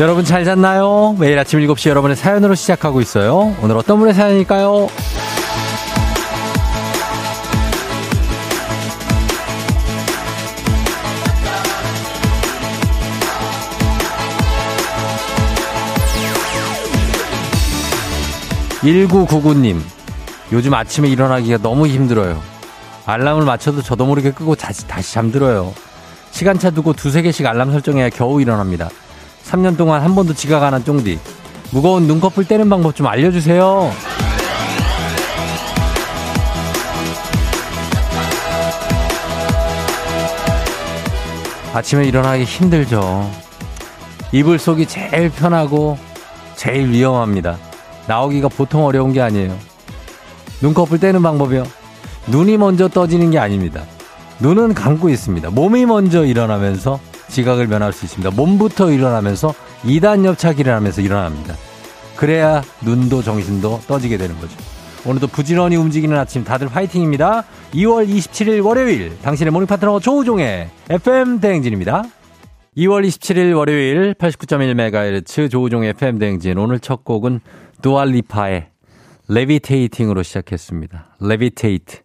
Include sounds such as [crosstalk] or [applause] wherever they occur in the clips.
여러분 잘 잤나요? 매일 아침 7시 여러분의 사연으로 시작하고 있어요. 오늘 어떤 분의 사연일까요? 1999님, 요즘 아침에 일어나기가 너무 힘들어요. 알람을 맞춰도 저도 모르게 끄고 다시, 다시 잠들어요. 시간차 두고 두세 개씩 알람 설정해야 겨우 일어납니다. 3년 동안 한 번도 지각 안 한 쫑디. 무거운 눈꺼풀 떼는 방법 좀 알려주세요. 아침에 일어나기 힘들죠. 이불 속이 제일 편하고 제일 위험합니다. 나오기가 보통 어려운 게 아니에요. 눈꺼풀 떼는 방법이요. 눈이 먼저 떠지는 게 아닙니다. 눈은 감고 있습니다. 몸이 먼저 일어나면서 지각을 면할 수 있습니다. 몸부터 일어나면서 2단 옆차기를 하면서 일어납니다. 그래야 눈도 정신도 떠지게 되는 거죠. 오늘도 부지런히 움직이는 아침 다들 화이팅입니다. 2월 27일 월요일 당신의 모닝 파트너 조우종의 FM 대행진입니다. 2월 27일 월요일 89.1MHz 조우종의 FM 대행진 오늘 첫 곡은 두알리파의 Levitating으로 시작했습니다. Levitate.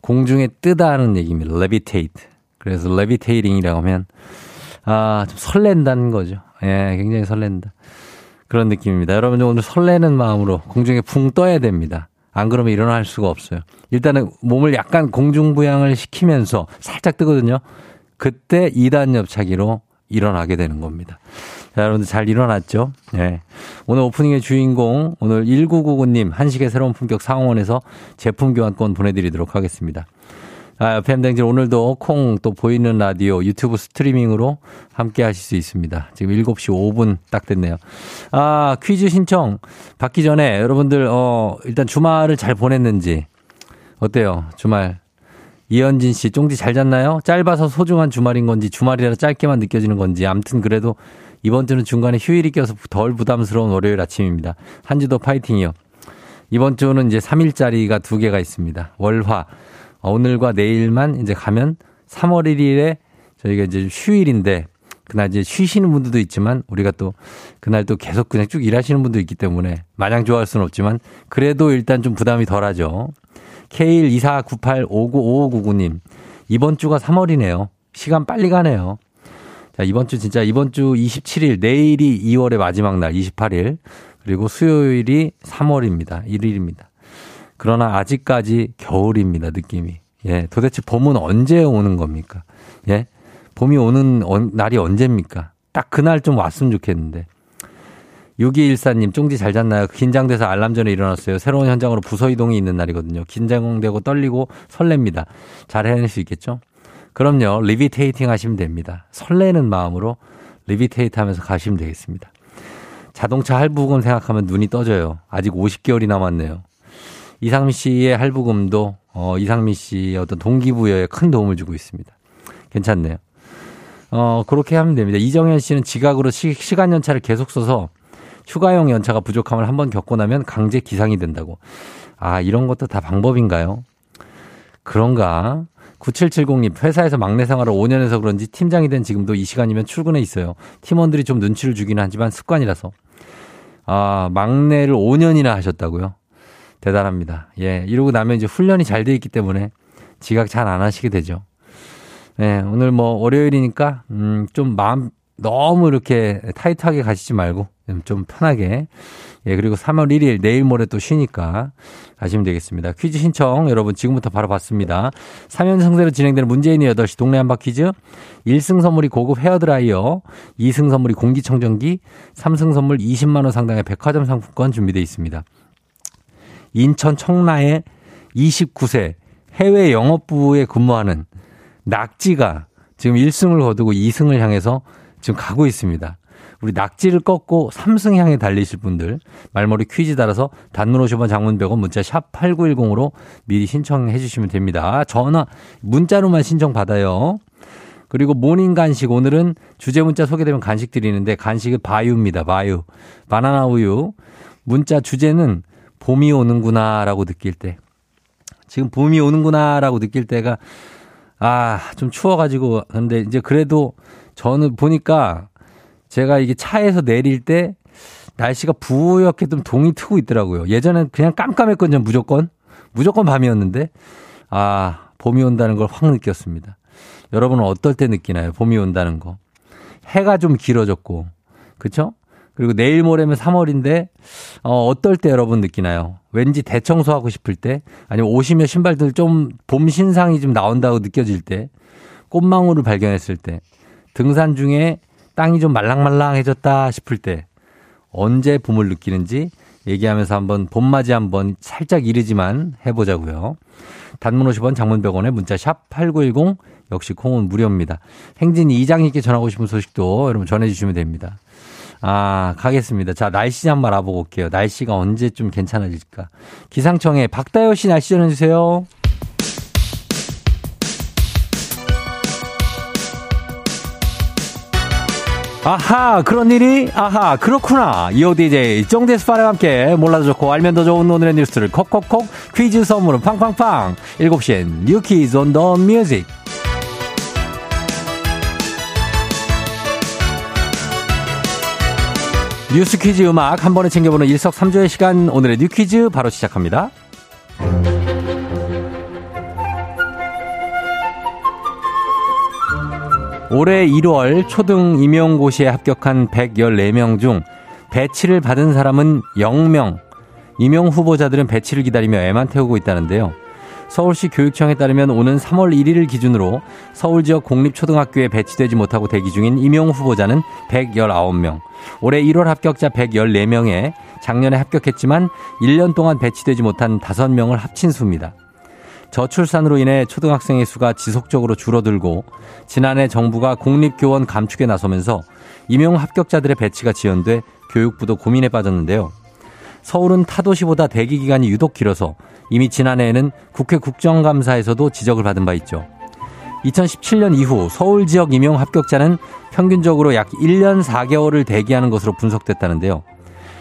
공중에 뜨다는 얘기입니다. Levitate. 그래서 levitating이라고 하면 아, 좀 설렌다는 거죠. 예, 굉장히 설렌다. 그런 느낌입니다. 여러분 오늘 설레는 마음으로 공중에 붕 떠야 됩니다. 안 그러면 일어날 수가 없어요. 일단은 몸을 약간 공중부양을 시키면서 살짝 뜨거든요. 그때 2단 옆차기로 일어나게 되는 겁니다. 자, 여러분들 잘 일어났죠? 예. 오늘 오프닝의 주인공, 오늘 1999님, 한식의 새로운 품격 상원에서 제품 교환권 보내드리도록 하겠습니다. 아, 팬댕진 오늘도 콩 또 보이는 라디오 유튜브 스트리밍으로 함께 하실 수 있습니다. 지금 7시 5분 딱 됐네요. 아, 퀴즈 신청 받기 전에 여러분들, 어, 일단 주말을 잘 보냈는지 어때요? 주말. 이현진 씨, 쫑디 잘 잤나요? 짧아서 소중한 주말인 건지 주말이라 짧게만 느껴지는 건지 암튼 그래도 이번 주는 중간에 휴일이 껴서 덜 부담스러운 월요일 아침입니다. 한 주도 파이팅이요. 이번 주는 이제 3일짜리가 두 개가 있습니다. 월화. 어, 오늘과 내일만 이제 가면 3월 1일에 저희가 이제 휴일인데 그날 이제 쉬시는 분들도 있지만 우리가 또 그날 또 계속 그냥 쭉 일하시는 분도 있기 때문에 마냥 좋아할 수는 없지만 그래도 일단 좀 부담이 덜하죠. K12498595599님 이번 주가 3월이네요. 시간 빨리 가네요. 자, 이번 주 진짜 이번 주 27일 내일이 2월의 마지막 날 28일 그리고 수요일이 3월입니다. 1일입니다. 그러나 아직까지 겨울입니다, 느낌이. 예, 도대체 봄은 언제 오는 겁니까? 예? 봄이 오는 날이 언제입니까? 딱 그날 좀 왔으면 좋겠는데. 6214님, 쫑지 잘 잤나요? 긴장돼서 알람 전에 일어났어요. 새로운 현장으로 부서 이동이 있는 날이거든요. 긴장되고 떨리고 설렙니다. 잘 해낼 수 있겠죠? 그럼요. Levitating 하시면 됩니다. 설레는 마음으로 levitate 하면서 가시면 되겠습니다. 자동차 할부금 생각하면 눈이 떠져요. 아직 50개월이 남았네요. 이상미 씨의 할부금도 어, 이상미 씨의 어떤 동기부여에 큰 도움을 주고 있습니다. 괜찮네요. 어, 그렇게 하면 됩니다. 이정현 씨는 지각으로 시, 시간 연차를 계속 써서 휴가용 연차가 부족함을 한번 겪고 나면 강제 기상이 된다고. 아, 이런 것도 다 방법인가요? 그런가? 9770님, 회사에서 막내 생활을 5년 해서 그런지 팀장이 된 지금도 이 시간이면 출근해 있어요. 팀원들이 좀 눈치를 주기는 하지만 습관이라서. 아, 막내를 5년이나 하셨다고요? 대단합니다. 예, 이러고 나면 이제 훈련이 잘 돼 있기 때문에 지각 잘 안 하시게 되죠. 예, 오늘 뭐 월요일이니까, 음, 좀 마음 너무 이렇게 타이트하게 가시지 말고 좀 편하게. 예, 그리고 3월 1일 내일 모레 또 쉬니까 가시면 되겠습니다. 퀴즈 신청 여러분 지금부터 바로 받습니다. 3연 상대로 진행되는 문재인의 8시 동네 한바 퀴즈. 1승 선물이 고급 헤어드라이어, 2승 선물이 공기청정기, 3승 선물 20만 원 상당의 백화점 상품권 준비되어 있습니다. 인천 청라의 29세 해외 영업부에 근무하는 낙지가 지금 1승을 거두고 2승을 향해서 지금 가고 있습니다. 우리 낙지를 꺾고 3승 향해 달리실 분들 말머리 퀴즈 따라서 단문 50원 장문 100원 문자 샵 8910으로 미리 신청해 주시면 됩니다. 전화 문자로만 신청 받아요. 그리고 모닝 간식 오늘은 주제 문자 소개되면 간식 드리는데 간식은 바유입니다. 바유. 바나나 우유. 문자 주제는 봄이 오는구나라고 느낄 때. 지금 봄이 오는구나라고 느낄 때가 아, 좀 추워가지고 근데 이제 그래도 저는 보니까 제가 이게 차에서 내릴 때 날씨가 부옇게 좀 동이 트고 있더라고요. 예전엔 그냥 깜깜했거든요, 무조건. 무조건 밤이었는데, 아, 봄이 온다는 걸 확 느꼈습니다. 여러분은 어떨 때 느끼나요? 봄이 온다는 거. 해가 좀 길어졌고, 그쵸? 그리고 내일 모레면 3월인데, 어, 어떨 때 여러분 느끼나요? 왠지 대청소하고 싶을 때, 아니면 옷이며 신발들 좀 봄 신상이 좀 나온다고 느껴질 때, 꽃망울을 발견했을 때, 등산 중에 땅이 좀 말랑말랑해졌다 싶을 때, 언제 봄을 느끼는지 얘기하면서 한번 봄맞이 한번 살짝 이르지만 해보자고요. 단문 50원 장문 100원에 문자 샵 8910 역시 콩은 무료입니다. 행진이 이장님께 전하고 싶은 소식도 여러분 전해주시면 됩니다. 아, 가겠습니다. 자, 날씨 한번 알아보고 올게요. 날씨가 언제쯤 괜찮아질까. 기상청에 박다효 씨 날씨 전해주세요. 아하 그런 일이 아하 그렇구나 이오디제이 정대스파랑 함께 몰라도 좋고 알면 더 좋은 오늘의 뉴스를 콕콕콕 퀴즈 선물은 팡팡팡 7시엔 뉴키즈 온 더 뮤직 뉴스 퀴즈 음악 한 번에 챙겨보는 일석삼조의 시간 오늘의 뉴 퀴즈 바로 시작합니다. 올해 1월 초등 임용고시에 합격한 114명 중 배치를 받은 사람은 0명. 임용 후보자들은 배치를 기다리며 애만 태우고 있다는데요. 서울시 교육청에 따르면 오는 3월 1일을 기준으로 서울 지역 공립초등학교에 배치되지 못하고 대기 중인 임용 후보자는 119명. 올해 1월 합격자 114명에 작년에 합격했지만 1년 동안 배치되지 못한 5명을 합친 수입니다. 저출산으로 인해 초등학생의 수가 지속적으로 줄어들고 지난해 정부가 공립교원 감축에 나서면서 임용 합격자들의 배치가 지연돼 교육부도 고민에 빠졌는데요. 서울은 타도시보다 대기 기간이 유독 길어서 이미 지난해에는 국회 국정감사에서도 지적을 받은 바 있죠. 2017년 이후 서울 지역 임용 합격자는 평균적으로 약 1년 4개월을 대기하는 것으로 분석됐다는데요.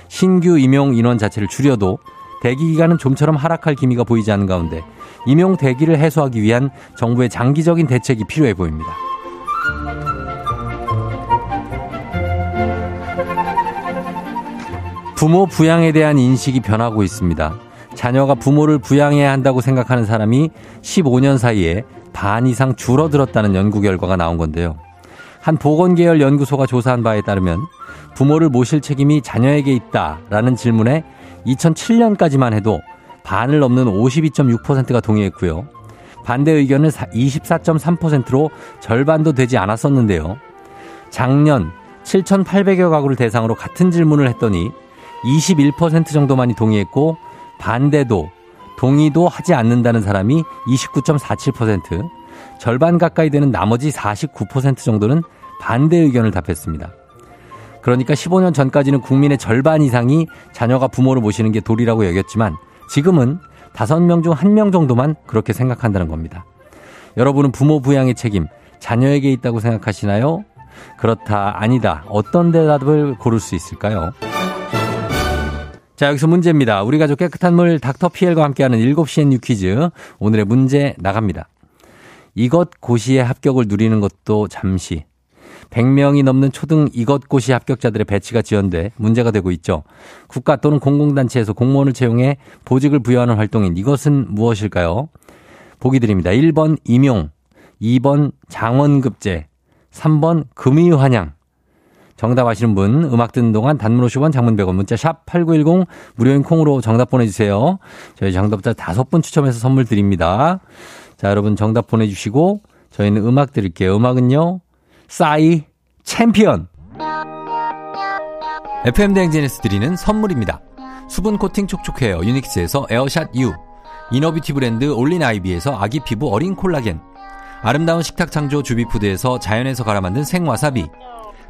신규 임용 인원 자체를 줄여도 대기 기간은 좀처럼 하락할 기미가 보이지 않는 가운데 임용 대기를 해소하기 위한 정부의 장기적인 대책이 필요해 보입니다. 부모 부양에 대한 인식이 변하고 있습니다. 자녀가 부모를 부양해야 한다고 생각하는 사람이 15년 사이에 반 이상 줄어들었다는 연구 결과가 나온 건데요. 한 보건계열 연구소가 조사한 바에 따르면 부모를 모실 책임이 자녀에게 있다라는 질문에 2007년까지만 해도 반을 넘는 52.6%가 동의했고요. 반대 의견은 24.3%로 절반도 되지 않았었는데요. 작년 7,800여 가구를 대상으로 같은 질문을 했더니 21% 정도만이 동의했고 반대도 동의도 하지 않는다는 사람이 29.47%, 절반 가까이 되는 나머지 49% 정도는 반대 의견을 답했습니다. 그러니까 15년 전까지는 국민의 절반 이상이 자녀가 부모를 모시는 게 도리라고 여겼지만 지금은 5명 중 1명 정도만 그렇게 생각한다는 겁니다. 여러분은 부모 부양의 책임 자녀에게 있다고 생각하시나요? 그렇다, 아니다. 어떤 대답을 고를 수 있을까요? 자, 여기서 문제입니다. 우리 가족 깨끗한 물 닥터 피엘과 함께하는 7시엔 뉴 퀴즈. 오늘의 문제 나갑니다. 이것 고시에 합격을 누리는 것도 잠시 100명이 넘는 초등 이것고시 합격자들의 배치가 지연돼 문제가 되고 있죠. 국가 또는 공공단체에서 공무원을 채용해 보직을 부여하는 활동인 이것은 무엇일까요? 보기 드립니다. 1번 임용, 2번 장원급제, 3번 금의환향. 정답 아시는 분 음악 듣는 동안 단문 50원 장문 100원 문자 샵 8910 무료인 콩으로 정답 보내주세요. 저희 정답자 다섯 분 추첨해서 선물 드립니다. 자 여러분 정답 보내주시고 저희는 음악 드릴게요. 음악은요. 싸이 챔피언 FM 대행진에서 드리는 선물입니다. 수분 코팅 촉촉해요 유닉스에서 에어샷 U 이너비티 브랜드 올린 아이비에서 아기 피부 어린 콜라겐 아름다운 식탁 창조 주비푸드에서 자연에서 갈아 만든 생와사비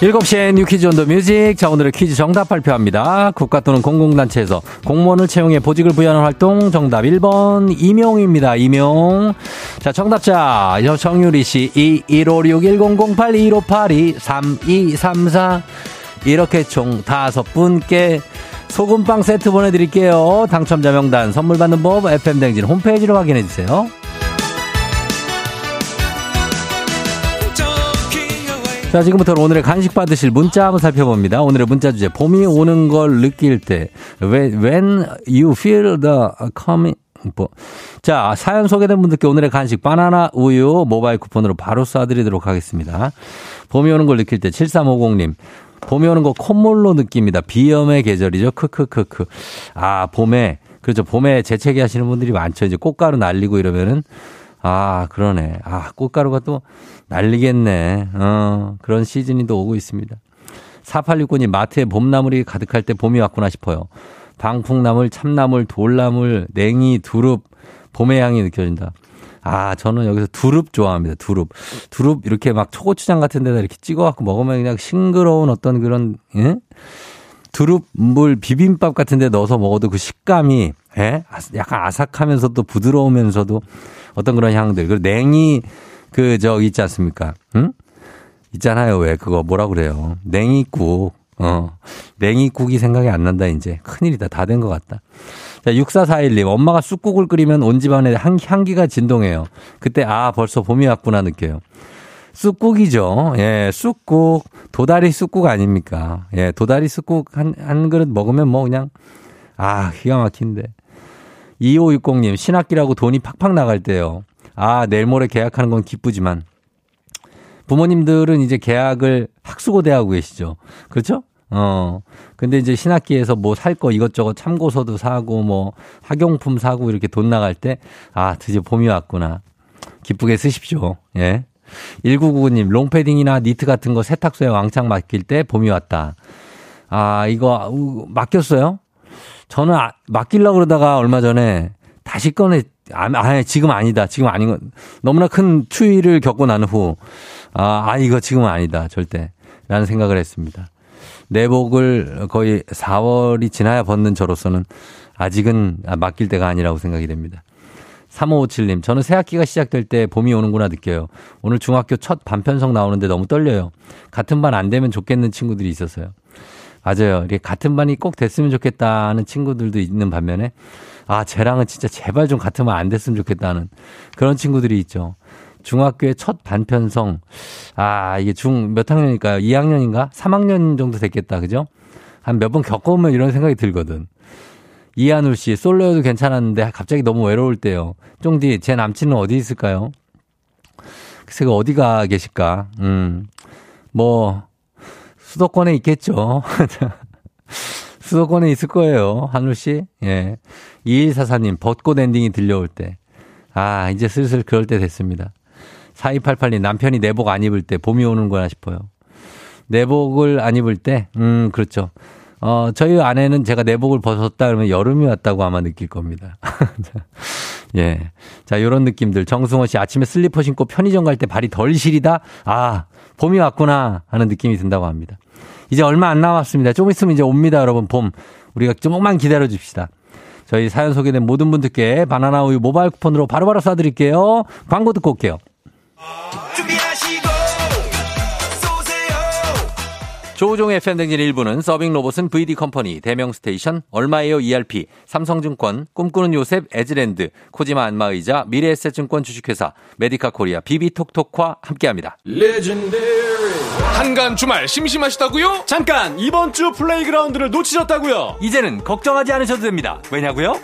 7시에 뉴퀴즈 온 더 뮤직. 자, 오늘의 퀴즈 정답 발표합니다. 국가 또는 공공단체에서 공무원을 채용해 보직을 부여하는 활동 정답 1번 임용입니다. 임용. 자, 정답자 정유리 씨 2156-1008-1582-3234 이렇게 총 다섯 분께 소금빵 세트 보내드릴게요. 당첨자 명단 선물 받는 법 FM댕진 홈페이지로 확인해주세요. 자, 지금부터 오늘의 간식 받으실 문자 한번 살펴봅니다. 오늘의 문자 주제. 봄이 오는 걸 느낄 때. When, when you feel the coming. 뭐. 자, 사연 소개된 분들께 오늘의 간식 바나나 우유 모바일 쿠폰으로 바로 쏴드리도록 하겠습니다. 봄이 오는 걸 느낄 때 7350님. 봄이 오는 거 콧물로 느낍니다. 비염의 계절이죠. 크크크크. 아, 봄에. 그렇죠. 봄에 재채기 하시는 분들이 많죠. 이제 꽃가루 날리고 이러면은 아, 그러네. 아, 꽃가루가 또 날리겠네. 어, 그런 시즌이 또 오고 있습니다. 4869님, 마트에 봄나물이 가득할 때 봄이 왔구나 싶어요. 방풍나물, 참나물, 돌나물, 냉이, 두릅, 봄의 향이 느껴진다. 아, 저는 여기서 두릅 좋아합니다. 두릅. 두릅 이렇게 막 초고추장 같은 데다 이렇게 찍어 갖고 먹으면 그냥 싱그러운 어떤 그런, 예? 두릅 물 비빔밥 같은 데 넣어서 먹어도 그 식감이, 예? 약간 아삭하면서도 부드러우면서도 어떤 그런 향들. 그리고 냉이 그, 저, 있지 않습니까? 응? 있잖아요. 왜 그거 뭐라 그래요. 냉이국. 어. 냉이국이 생각이 안 난다, 이제. 큰일이다. 다 된 것 같다. 자, 6441님. 엄마가 쑥국을 끓이면 온 집안에 향, 향기가 진동해요. 그때, 아, 벌써 봄이 왔구나 느껴요. 쑥국이죠. 예, 쑥국. 도다리 쑥국 아닙니까? 예, 도다리 쑥국 한, 한 그릇 먹으면 뭐 그냥, 아, 기가 막힌데. 2560님, 신학기라고 돈이 팍팍 나갈 때요. 아, 내일 모레 계약하는 건 기쁘지만 부모님들은 이제 계약을 학수고대 하고 계시죠. 그렇죠? 어. 근데 이제 신학기에서 뭐 살 거 이것저것 참고서도 사고 뭐 학용품 사고 이렇게 돈 나갈 때 아, 드디어 봄이 왔구나. 기쁘게 쓰십시오. 예. 1999님, 롱패딩이나 니트 같은 거 세탁소에 왕창 맡길 때 봄이 왔다. 아, 이거 맡겼어요? 저는 아, 맡기려고 그러다가 얼마 전에 다시 꺼내 아, 아, 지금 아니다. 지금 아닌 건 너무나 큰 추위를 겪고 난 후, 아, 아, 이거 지금은 아니다. 절대. 라는 생각을 했습니다. 내복을 거의 4월이 지나야 벗는 저로서는 아직은 맡길 때가 아니라고 생각이 됩니다. 3557님, 저는 새학기가 시작될 때 봄이 오는구나 느껴요. 오늘 중학교 첫 반편성 나오는데 너무 떨려요. 같은 반 안 되면 좋겠는 친구들이 있었어요. 맞아요. 이렇게 같은 반이 꼭 됐으면 좋겠다는 친구들도 있는 반면에 아, 쟤랑은 진짜 제발 좀 같으면 안 됐으면 좋겠다는 그런 친구들이 있죠. 중학교의 첫 반편성. 아, 이게 중 몇 학년일까요? 2학년인가? 3학년 정도 됐겠다. 그죠? 한 몇 번 겪어보면 이런 생각이 들거든. 이한울 씨, 솔로여도 괜찮았는데 갑자기 너무 외로울 때요. 쫑디, 제 남친은 어디 있을까요? 글쎄, 그 어디가 계실까? 음, 뭐, 수도권에 있겠죠. [laughs] 수도권에 있을 거예요. 한울 씨. 예. 2144님, 벚꽃 엔딩이 들려올 때. 아, 이제 슬슬 그럴 때 됐습니다. 4288님, 남편이 내복 안 입을 때 봄이 오는구나 싶어요. 내복을 안 입을 때, 음, 그렇죠. 어, 저희 아내는 제가 내복을 벗었다 그러면 여름이 왔다고 아마 느낄 겁니다. [laughs] 예. 자, 요런 느낌들. 정승호 씨 아침에 슬리퍼 신고 편의점 갈 때 발이 덜 시리다? 아, 봄이 왔구나 하는 느낌이 든다고 합니다. 이제 얼마 안 남았습니다. 좀 있으면 이제 옵니다, 여러분. 봄. 우리가 조금만 기다려 줍시다. 저희 사연 소개된 모든 분들께 바나나 우유 모바일 쿠폰으로 바로바로 쏴드릴게요. 광고 듣고 올게요. 조우종의 펨댕진 일부는 서빙 로봇은 VD 컴퍼니, 대명 스테이션, 얼마에요 ERP, 삼성증권, 꿈꾸는 요셉, 에즈랜드, 코지마 안마의자, 미래에셋증권 주식회사, 메디카 코리아, 비비톡톡과 함께합니다. 한간 주말 심심하시다고요? 잠깐 이번 주 플레이그라운드를 놓치셨다고요? 이제는 걱정하지 않으셔도 됩니다. 왜냐고요?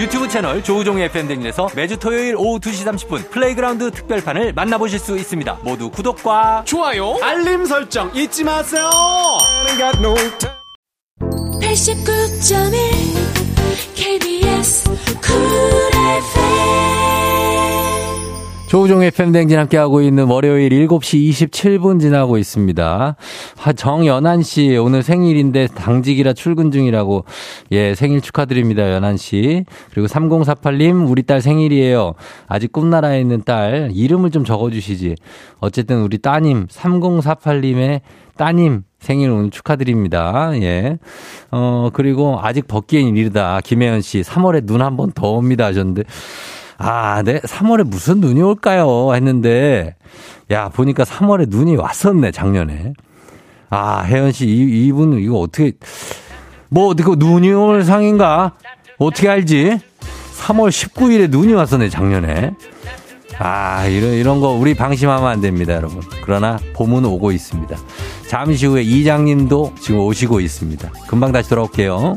유튜브 채널 조우종의 펨댕진에서 매주 토요일 오후 2시 30분 플레이그라운드 특별판을 만나보실 수 있습니다. 모두 구독과 좋아요. 알림 설정 잊지 마세요. 89.1 KBS 쿨 조우종의 팬댕진 함께하고 있는 월요일 7시 27분 지나고 있습니다. 하, 정연한 씨, 오늘 생일인데 당직이라 출근 중이라고, 예, 생일 축하드립니다, 연한 씨. 그리고 3048님, 우리 딸 생일이에요. 아직 꿈나라에 있는 딸, 이름을 좀 적어주시지. 어쨌든 우리 따님, 3048님의 따님, 생일 오늘 축하드립니다. 예. 어, 그리고 아직 벗기엔 이르다. 김혜연 씨, 3월에 눈 한 번 더 옵니다 하셨는데. 아, 네. 3월에 무슨 눈이 올까요? 했는데, 야, 보니까 3월에 눈이 왔었네, 작년에. 아, 혜연 씨, 이, 이분, 이거 어떻게, 뭐, 어떻게, 눈이 올 상인가? 어떻게 알지? 3월 19일에 눈이 왔었네, 작년에. 아, 이런, 이런 거 우리 방심하면 안 됩니다, 여러분. 그러나 봄은 오고 있습니다. 잠시 후에 이장님도 지금 오시고 있습니다. 금방 다시 돌아올게요.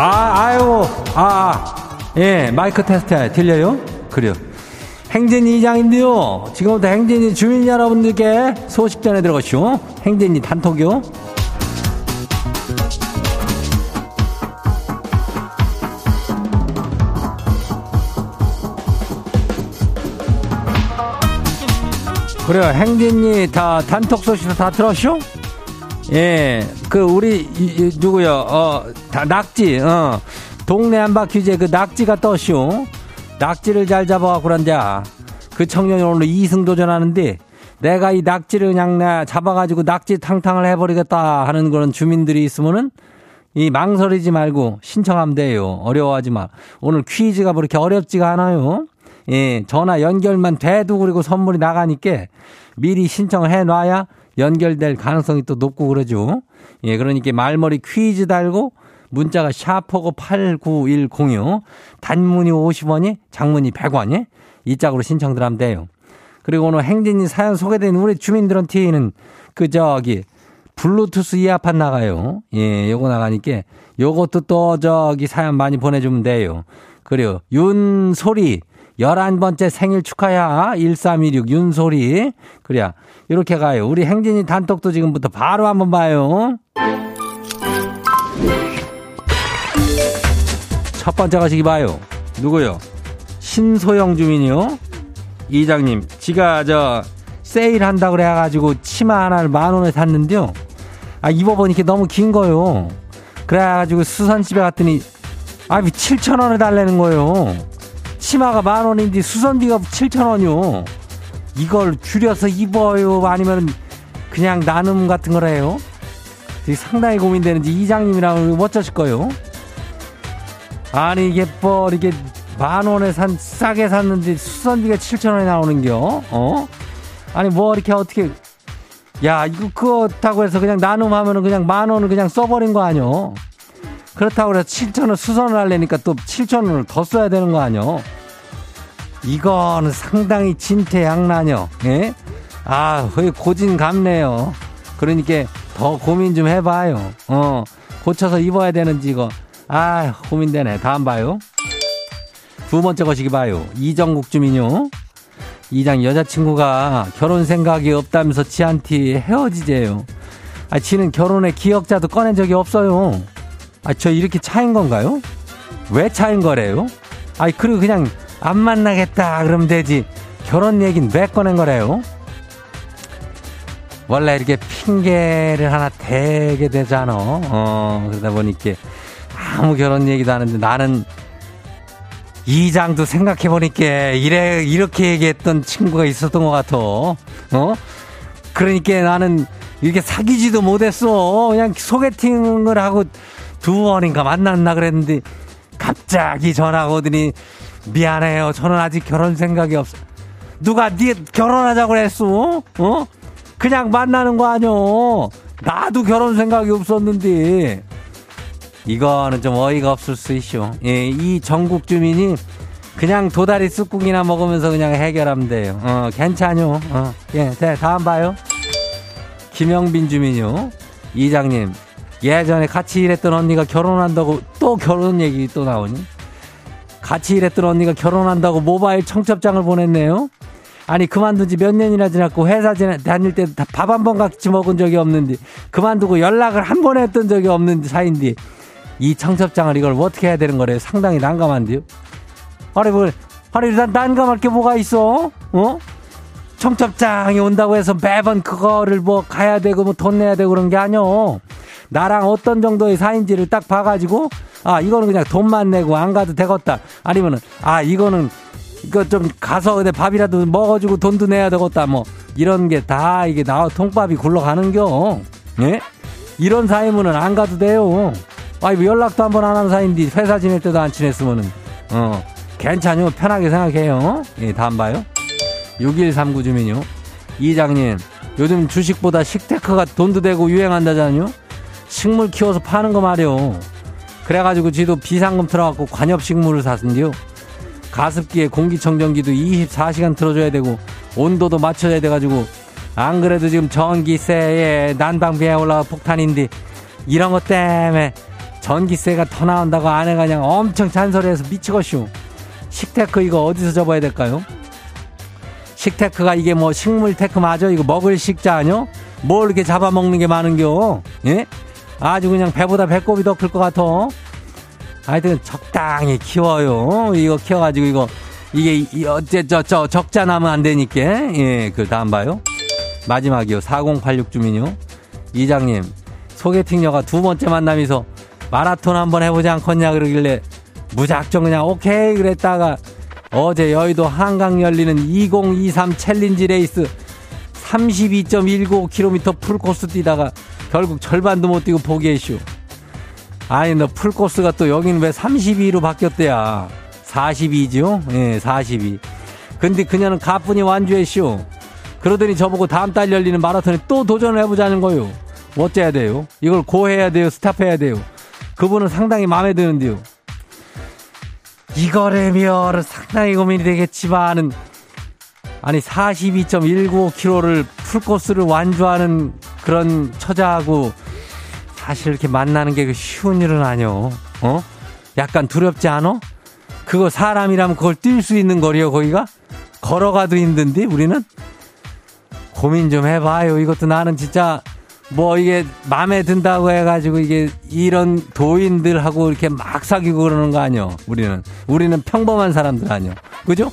아, 아유, 아, 예, 마이크 테스트 들려요? 그래요. 행진이 이장인데요. 지금부터 행진이 주민 여러분들께 소식 전해 들어가시오. 행진이 단톡이요. 그래요. 행진이 다 단톡 소식 다 들었쇼? 예, 그 우리 누구요? 어, 다 낙지. 어. 동네 한 바퀴제 그 낙지가 떴쇼. 낙지를 잘 잡아갖고 그런자. 그 청년이 오늘 이승 도전하는데 내가 이 낙지를 그냥 나 잡아가지고 낙지 탕탕을 해버리겠다 하는 그런 주민들이 있으면은 이 망설이지 말고 신청하면 돼요. 어려워하지 마. 오늘 퀴즈가 뭐 이렇게 어렵지가 않아요. 예, 전화 연결만 돼도 그리고 선물이 나가니까 미리 신청을 해놔야 연결될 가능성이 또 높고 그러죠. 예, 그러니까 말머리 퀴즈 달고 문자가 샤퍼고 89106 단문이 50원이 장문이 100원이 이 짝으로 신청들 하면 돼요. 그리고 오늘 행진이 사연 소개된 우리 주민들한테는 그 저기 블루투스 이어팟 나가요. 예, 요거 나가니까 요것도 또 저기 사연 많이 보내주면 돼요. 그리고 윤소리 11번째 생일 축하야. 1316 윤소리. 그래야 이렇게 가요. 우리 행진이 단톡도 지금부터 바로 한번 봐요. 첫 번째 가시기 봐요. 누구요? 신소영 주민이요. 이장님, 지가 저 세일 한다 그래가지고 치마 하나를 만 원에 샀는데요. 아 입어보니까 너무 긴 거요. 그래가지고 수선집에 갔더니 아 7천 원을 달라는 거예요. 치마가 만 원인데 수선비가 7천 원이요. 이걸 줄여서 입어요? 아니면 그냥 나눔 같은 거래요? 상당히 고민되는지 이장님이랑 어쩌실 거요? 아니 이게 뭐 이게 만 원에 산 싸게 샀는데 수선비가 7천 원에 나오는겨? 어? 아니 뭐 이렇게 어떻게 야 이거 그렇다고 해서 그냥 나눔하면은 그냥 만 원을 그냥 써버린 거 아니요? 그렇다고 해서 7천 원 수선을 하려니까 또 7천 원을 더 써야 되는 거 아니요? 이거는 상당히 진퇴양난이요. 예? 아, 거의 고진감네요. 그러니까 더 고민 좀 해봐요. 어, 고쳐서 입어야 되는지 이거. 아, 고민되네. 다음 봐요. 두 번째 거시기 봐요. 이정국 주민요. 이장 여자친구가 결혼 생각이 없다면서 지한테 헤어지재요. 아, 지는 결혼의 기억자도 꺼낸 적이 없어요. 아, 저 이렇게 차인 건가요? 왜 차인 거래요? 아이, 그리고 그냥 안 만나겠다 그러면 되지. 결혼 얘기는 왜 꺼낸 거래요? 원래 이렇게 핑계를 하나 대게 되잖아. 어, 그러다 보니까 아무 결혼 얘기도 안 하는데 나는 이장도 생각해보니까 이래, 이렇게 얘기했던 친구가 있었던 것 같아. 어? 그러니까 나는 이렇게 사귀지도 못했어. 그냥 소개팅을 하고 두 번인가 만났나 그랬는데 갑자기 전화가 오더니 미안해요. 저는 아직 결혼 생각이 없어. 누가 네 결혼하자고 그랬어? 어? 그냥 만나는 거 아니오. 나도 결혼 생각이 없었는데. 이거는 좀 어이가 없을 수 있쇼. 예, 이 전국 주민이 그냥 도다리 쑥국이나 먹으면서 그냥 해결하면 돼요. 어, 괜찮요. 어, 예, 네, 다음 봐요. 김영빈 주민요. 이장님, 예전에 같이 일했던 언니가 결혼한다고 또 결혼 얘기 또 나오니? 같이 일했던 언니가 결혼한다고 모바일 청첩장을 보냈네요. 아니 그만둔 지 몇 년이나 지났고 회사 다닐 때 밥 한 번 같이 먹은 적이 없는데 그만두고 연락을 한 번 했던 적이 없는 사이인데 이 청첩장을 이걸 어떻게 해야 되는 거래요? 상당히 난감한데요. 아니 뭐 아니 난 난감할 게 뭐가 있어? 어? 청첩장이 온다고 해서 매번 그거를 뭐 가야 되고 뭐 돈 내야 되고 그런 게 아니오. 나랑 어떤 정도의 사이인지를 딱 봐가지고 아 이거는 그냥 돈만 내고 안 가도 되겠다. 아니면은 아 이거는 이거 좀 가서 근데 밥이라도 먹어주고 돈도 내야 되겠다. 뭐 이런 게 다 이게 나 통밥이 굴러가는겨. 예? 이런 사이면은 안 가도 돼요. 아이 뭐 연락도 한 번안 하는 사이인데 회사 지낼 때도 안 친했으면은 어 괜찮요 편하게 생각해요. 예 다음 봐요. 6139 주민요. 이장님 요즘 주식보다 식테크가 돈도 되고 유행한다잖요. 식물 키워서 파는 거 말이요. 그래가지고 지도 비상금 틀어갖고 관엽식물을 샀는데요. 가습기에 공기청정기도 24시간 틀어줘야 되고 온도도 맞춰야 돼가지고 안 그래도 지금 전기세에 난방비에 올라가 폭탄인데 이런 것 때문에 전기세가 더 나온다고 아내가 그냥 엄청 잔소리해서 미치겠슈. 식테크 이거 어디서 접어야 될까요? 식테크가 이게 뭐 식물테크 맞아? 이거 먹을 식자 아니요? 뭘 이렇게 잡아먹는 게 많은겨? 예? 아주 그냥 배보다 배꼽이 더 클 것 같아. 하여튼 적당히 키워요. 이거 키워가지고 이거 이게 어째 저저 적자 나면 안 되니까 예그 다음 봐요. 마지막이요. 4086 주민요. 이장님 소개팅녀가 두 번째 만남에서 마라톤 한번 해보지 않겠냐 그러길래 무작정 그냥 오케이 그랬다가 어제 여의도 한강 열리는 2023 챌린지 레이스 32.195km 풀코스 뛰다가 결국 절반도 못 뛰고 포기했슈. 아니, 너 풀코스가 또 여기는 왜 32로 바뀌었대야? 42죠? 예, 42. 근데 그녀는 가뿐히 완주했쇼. 그러더니 저보고 다음 달 열리는 마라톤에 또 도전을 해보자는 거요. 어째야 돼요? 이걸 고해야 돼요? 스탑해야 돼요? 그분은 상당히 마음에 드는데요. 이거라면 상당히 고민이 되겠지만은 아니 42.195km를 풀코스를 완주하는 그런 처자하고 사실 이렇게 만나는 게 쉬운 일은 아니요. 어? 약간 두렵지 않어? 그거 사람이라면 그걸 뛸 수 있는 거리요, 거기가? 걸어가도 힘든데, 우리는? 고민 좀 해봐요. 이것도 나는 진짜, 뭐 이게 마음에 든다고 해가지고 이게 이런 도인들하고 이렇게 막 사귀고 그러는 거 아니요. 우리는. 우리는 평범한 사람들 아니요. 그죠?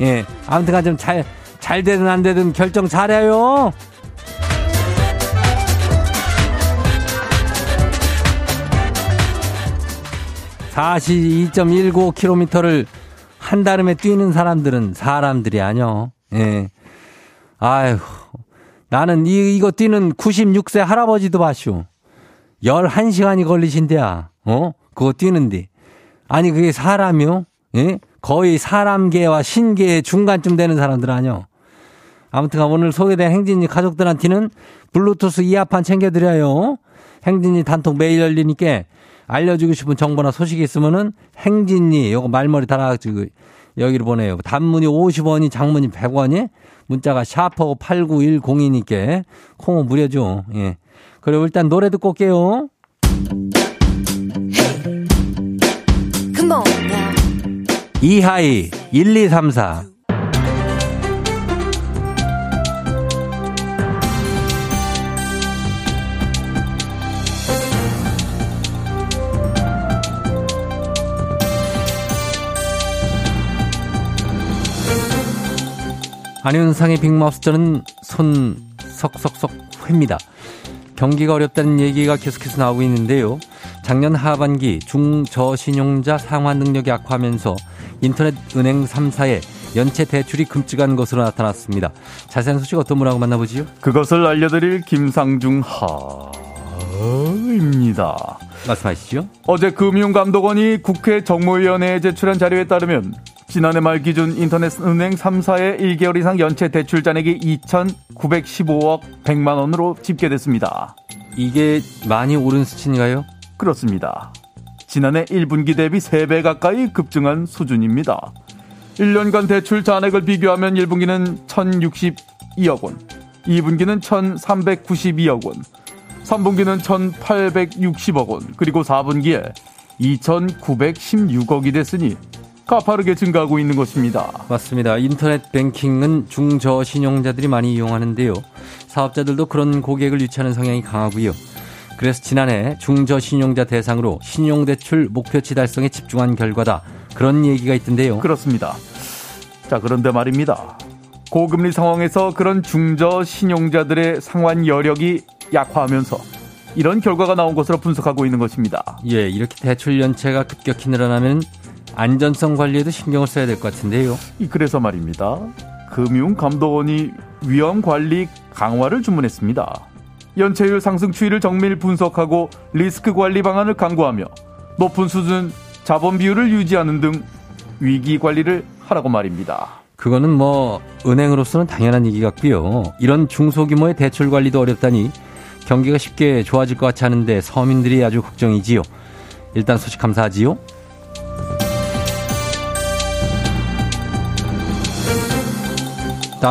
예. 아무튼 간 좀 잘, 잘 되든 안 되든 결정 잘해요. 42.195km를 한달음에 뛰는 사람들은 사람들이 아니요. 예. 아휴. 나는 이, 이거 뛰는 96세 할아버지도 봤슈. 11시간이 걸리신대야. 어? 그거 뛰는데. 아니, 그게 사람이요? 예? 거의 사람계와 신계의 중간쯤 되는 사람들 아니요. 아무튼 오늘 소개된 행진이 가족들한테는 블루투스 이어판 챙겨드려요. 행진이 단톡 매일 열리니까 알려주고 싶은 정보나 소식이 있으면은 행진이 요거 말머리 달아가지고 여기로 보내요. 단문이 50원이 장문이 100원이 문자가 샤퍼 8910이니까 콩은 무료죠. 예. 그리고 일단 노래 듣고 올게요. 이하이 1234 안윤상의 빅마우스 저는 손 석석석 회입니다. 경기가 어렵다는 얘기가 계속해서 나오고 있는데요. 작년 하반기 중저신용자 상환 능력이 악화하면서 인터넷 은행 3사의 연체 대출이 금찍한 것으로 나타났습니다. 자세한 소식 어떤 분하고 만나보지요? 그것을 알려드릴 김상중 하입니다. 말씀하시죠. 어제 금융감독원이 국회 정무위원회에 제출한 자료에 따르면 지난해 말 기준 인터넷 은행 3사의 1개월 이상 연체 대출 잔액이 2,915억 100만 원으로 집계됐습니다. 이게 많이 오른 수치인가요? 그렇습니다. 지난해 1분기 대비 3배 가까이 급증한 수준입니다. 1년간 대출 잔액을 비교하면 1분기는 1,062억 원, 2분기는 1,392억 원, 3분기는 1,860억 원, 그리고 4분기에 2,916억이 됐으니 가파르게 증가하고 있는 것입니다. 맞습니다. 인터넷 뱅킹은 중저 신용자들이 많이 이용하는데요. 사업자들도 그런 고객을 유치하는 성향이 강하고요. 그래서 지난해 중저 신용자 대상으로 신용대출 목표치 달성에 집중한 결과다. 그런 얘기가 있던데요. 그렇습니다. 자, 그런데 말입니다. 고금리 상황에서 그런 중저 신용자들의 상환 여력이 약화하면서 이런 결과가 나온 것으로 분석하고 있는 것입니다. 예, 이렇게 대출 연체가 급격히 늘어나면 안전성 관리에도 신경을 써야 될 것 같은데요. 이 그래서 말입니다. 금융감독원이 위험 관리 강화를 주문했습니다. 연체율 상승 추이를 정밀 분석하고 리스크 관리 방안을 강구하며 높은 수준 자본 비율을 유지하는 등 위기 관리를 하라고 말입니다. 그거는 뭐 은행으로서는 당연한 얘기 같고요. 이런 중소규모의 대출 관리도 어렵다니 경기가 쉽게 좋아질 것 같지 않은데 서민들이 아주 걱정이지요. 일단 소식 감사하지요.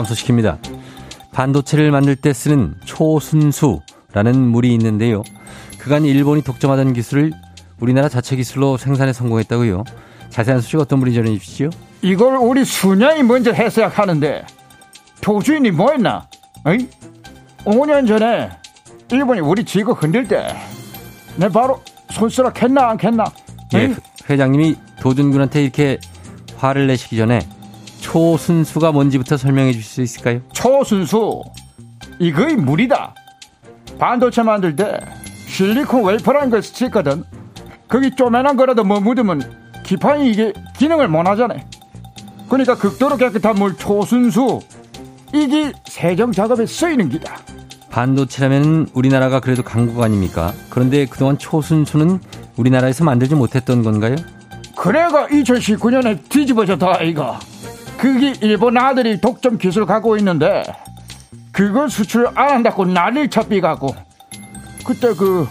소식입니다. 반도체를 만들 때 쓰는 초순수라는 물이 있는데요. 그간 일본이 독점하던 기술을 우리나라 자체 기술로 생산에 성공했다고요. 자세한 소식 어떤 분이 전해 주시죠? 이걸 우리 수녀이 먼저 했어야 하는데 도주인이 뭐했나? 어이? 5년 전에 일본이 우리 지구 흔들 때 내 바로 손쓰라 했나 안 했나? 예? 회장님이 도준군한테 이렇게 화를 내시기 전에 초순수가 뭔지부터 설명해 주실 수 있을까요? 초순수. 이거의 물이다. 반도체 만들 때 실리콘 웨이퍼라는 걸 쓰거든. 거기 쪼매난 거라도 뭐 묻으면 기판이 이게 기능을 못 하잖아 그러니까 극도로 깨끗한 물 초순수. 이게 세정 작업에 쓰이는 기다. 반도체라면 우리나라가 그래도 강국 아닙니까? 그런데 그동안 초순수는 우리나라에서 만들지 못했던 건가요? 그래가 2019년에 뒤집어졌다 아이가 그게 일본 아들이 독점 기술 갖고 있는데 그걸 수출 안 한다고 난리 쳤비가고 그때 그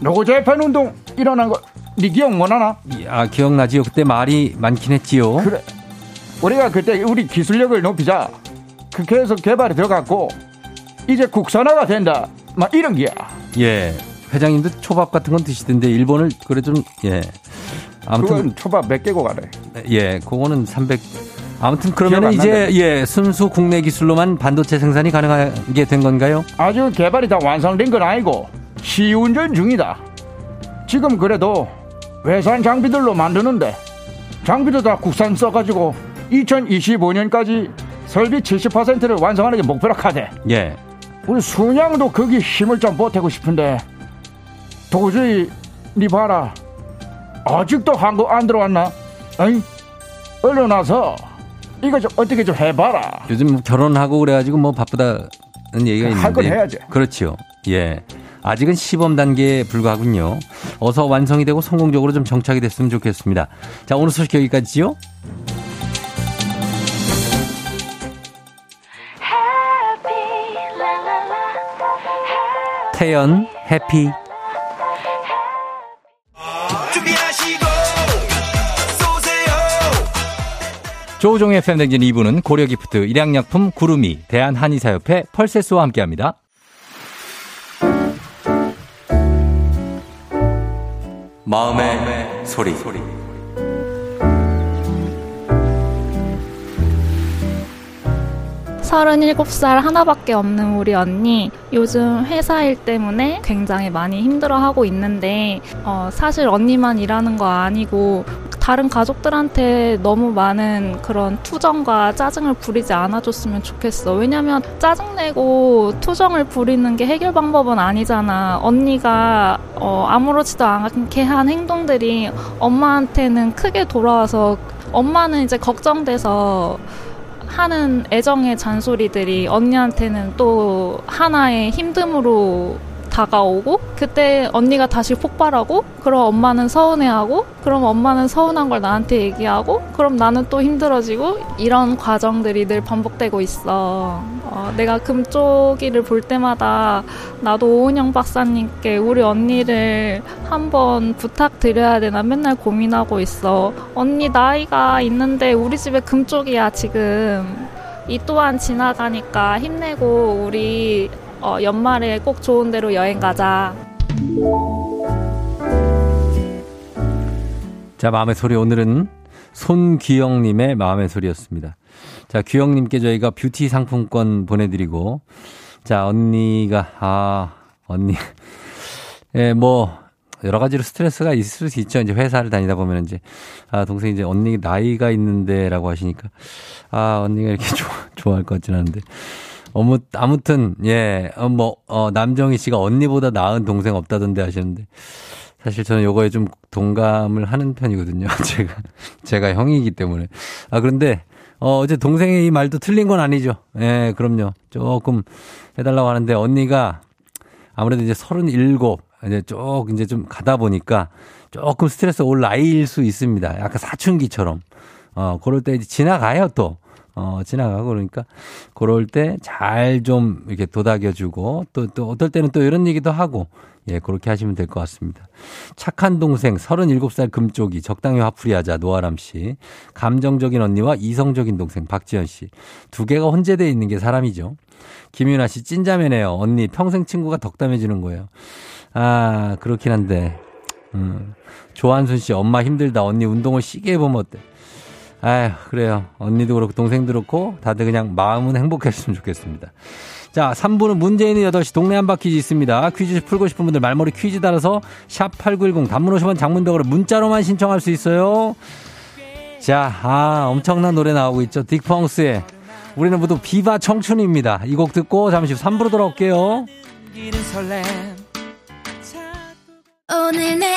노재팬 운동 일어난 거 네 기억 못하나? 아, 기억나지요? 그때 말이 많긴 했지요. 그래 우리가 그때 우리 기술력을 높이자 그렇게 해서 개발이 들어갔고 이제 국산화가 된다 막 이런 기야 예. 회장님도 초밥 같은 건 드시던데 일본을 그래 좀 예. 아무튼 그건 초밥 몇 개고 가래 예, 그거는 300 아무튼 그러면 이제. 예, 순수 국내 기술로만 반도체 생산이 가능하게 된 건가요? 아주 개발이 다 완성된 건 아니고 시운전 중이다. 지금 그래도 외산 장비들로 만드는데 장비도 다 국산 써가지고 2025년까지 설비 70%를 완성하는 게 목표라 카대. 예. 우리 순양도 거기 힘을 좀 보태고 싶은데 도저히 니 봐라 아직도 한국 안 들어왔나? 어이? 얼른 와서 이거 좀 어떻게 좀 해봐라. 요즘 결혼하고 그래가지고 뭐 바쁘다는 얘기가 있는데. 할 건 해야지. 그렇죠. 예. 아직은 시범 단계에 불과하군요. 어서 완성이 되고 성공적으로 좀 정착이 됐으면 좋겠습니다. 자, 오늘 소식 여기까지요. 태연, 해피. 조우종의 팬댕진 2부는 고려기프트, 일양약품, 구름이, 대한한의사협회, 펄세스와 함께합니다. 마음의 소리. 서른일곱 살 하나밖에 없는 우리 언니 요즘 회사 일 때문에 굉장히 많이 힘들어하고 있는데 어, 사실 언니만 일하는 거 아니고 다른 가족들한테 너무 많은 그런 투정과 짜증을 부리지 않아줬으면 좋겠어. 왜냐면 짜증내고 투정을 부리는 게 해결 방법은 아니잖아. 언니가 어, 아무렇지도 않게 한 행동들이 엄마한테는 크게 돌아와서 엄마는 이제 걱정돼서 하는 애정의 잔소리들이 언니한테는 또 하나의 힘듦으로 다가오고 그때 언니가 다시 폭발하고 그럼 엄마는 서운해하고 그럼 엄마는 서운한 걸 나한테 얘기하고 그럼 나는 또 힘들어지고 이런 과정들이 늘 반복되고 있어. 어, 내가 금쪽이를 볼 때마다 나도 오은영 박사님께 우리 언니를 한번 부탁드려야 되나 맨날 고민하고 있어. 언니 나이가 있는데 우리 집에 금쪽이야 지금. 이 또한 지나가니까 힘내고 우리 어, 연말에 꼭 좋은 데로 여행 가자. 자, 마음의 소리 오늘은 손귀영님의 마음의 소리였습니다. 자, 귀영님께 저희가 뷰티 상품권 보내드리고, 자, 언니가, 아, 언니. [laughs] 예, 뭐, 여러 가지로 스트레스가 있을 수 있죠. 이제 회사를 다니다 보면 이제, 아, 동생이 이제 언니 나이가 있는데 라고 하시니까, 아, 언니가 이렇게 [laughs] 좋아, 좋아할 것 같진 않은데. 어무, 아무튼, 예, 어, 뭐, 어, 남정희 씨가 언니보다 나은 동생 없다던데 하시는데, 사실 저는 요거에 좀 동감을 하는 편이거든요. [laughs] 제가, 제가 형이기 때문에. 아, 그런데, 어, 어제 동생의 이 말도 틀린 건 아니죠. 예, 그럼요. 조금 해달라고 하는데, 언니가 아무래도 이제 37, 이제 쭉 이제 좀 가다 보니까 조금 스트레스 올 나이일 수 있습니다. 약간 사춘기처럼. 어, 그럴 때 이제 지나가요, 또. 어, 지나가고 그러니까 그럴 때 잘 좀 이렇게 도닥여주고 또, 또 어떨 때는 또 이런 얘기도 하고 예, 그렇게 하시면 될 것 같습니다. 착한 동생 37살 금쪽이 적당히 화풀이 하자 노아람 씨. 감정적인 언니와 이성적인 동생 박지현 씨. 두 개가 혼재되어 있는 게 사람이죠. 김윤아 씨 찐자매네요. 언니 평생 친구가 덕담해주는 거예요. 아, 그렇긴 한데. 음. 조한순 씨 엄마 힘들다. 언니 운동을 시게 해보면 어때? 아휴, 그래요. 언니도 그렇고, 동생도 그렇고, 다들 그냥 마음은 행복했으면 좋겠습니다. 자, 3부는 문재인의 8시 동네 한바 퀴즈 있습니다. 퀴즈 풀고 싶은 분들 말머리 퀴즈 따라서 샵8910 단문 50원 장문벽으로 문자로만 신청할 수 있어요. 자, 아, 엄청난 노래 나오고 있죠. 딕펑스의 우리는 모두 비바 청춘입니다. 이 곡 듣고 잠시 후 3부로 돌아올게요. 오늘 내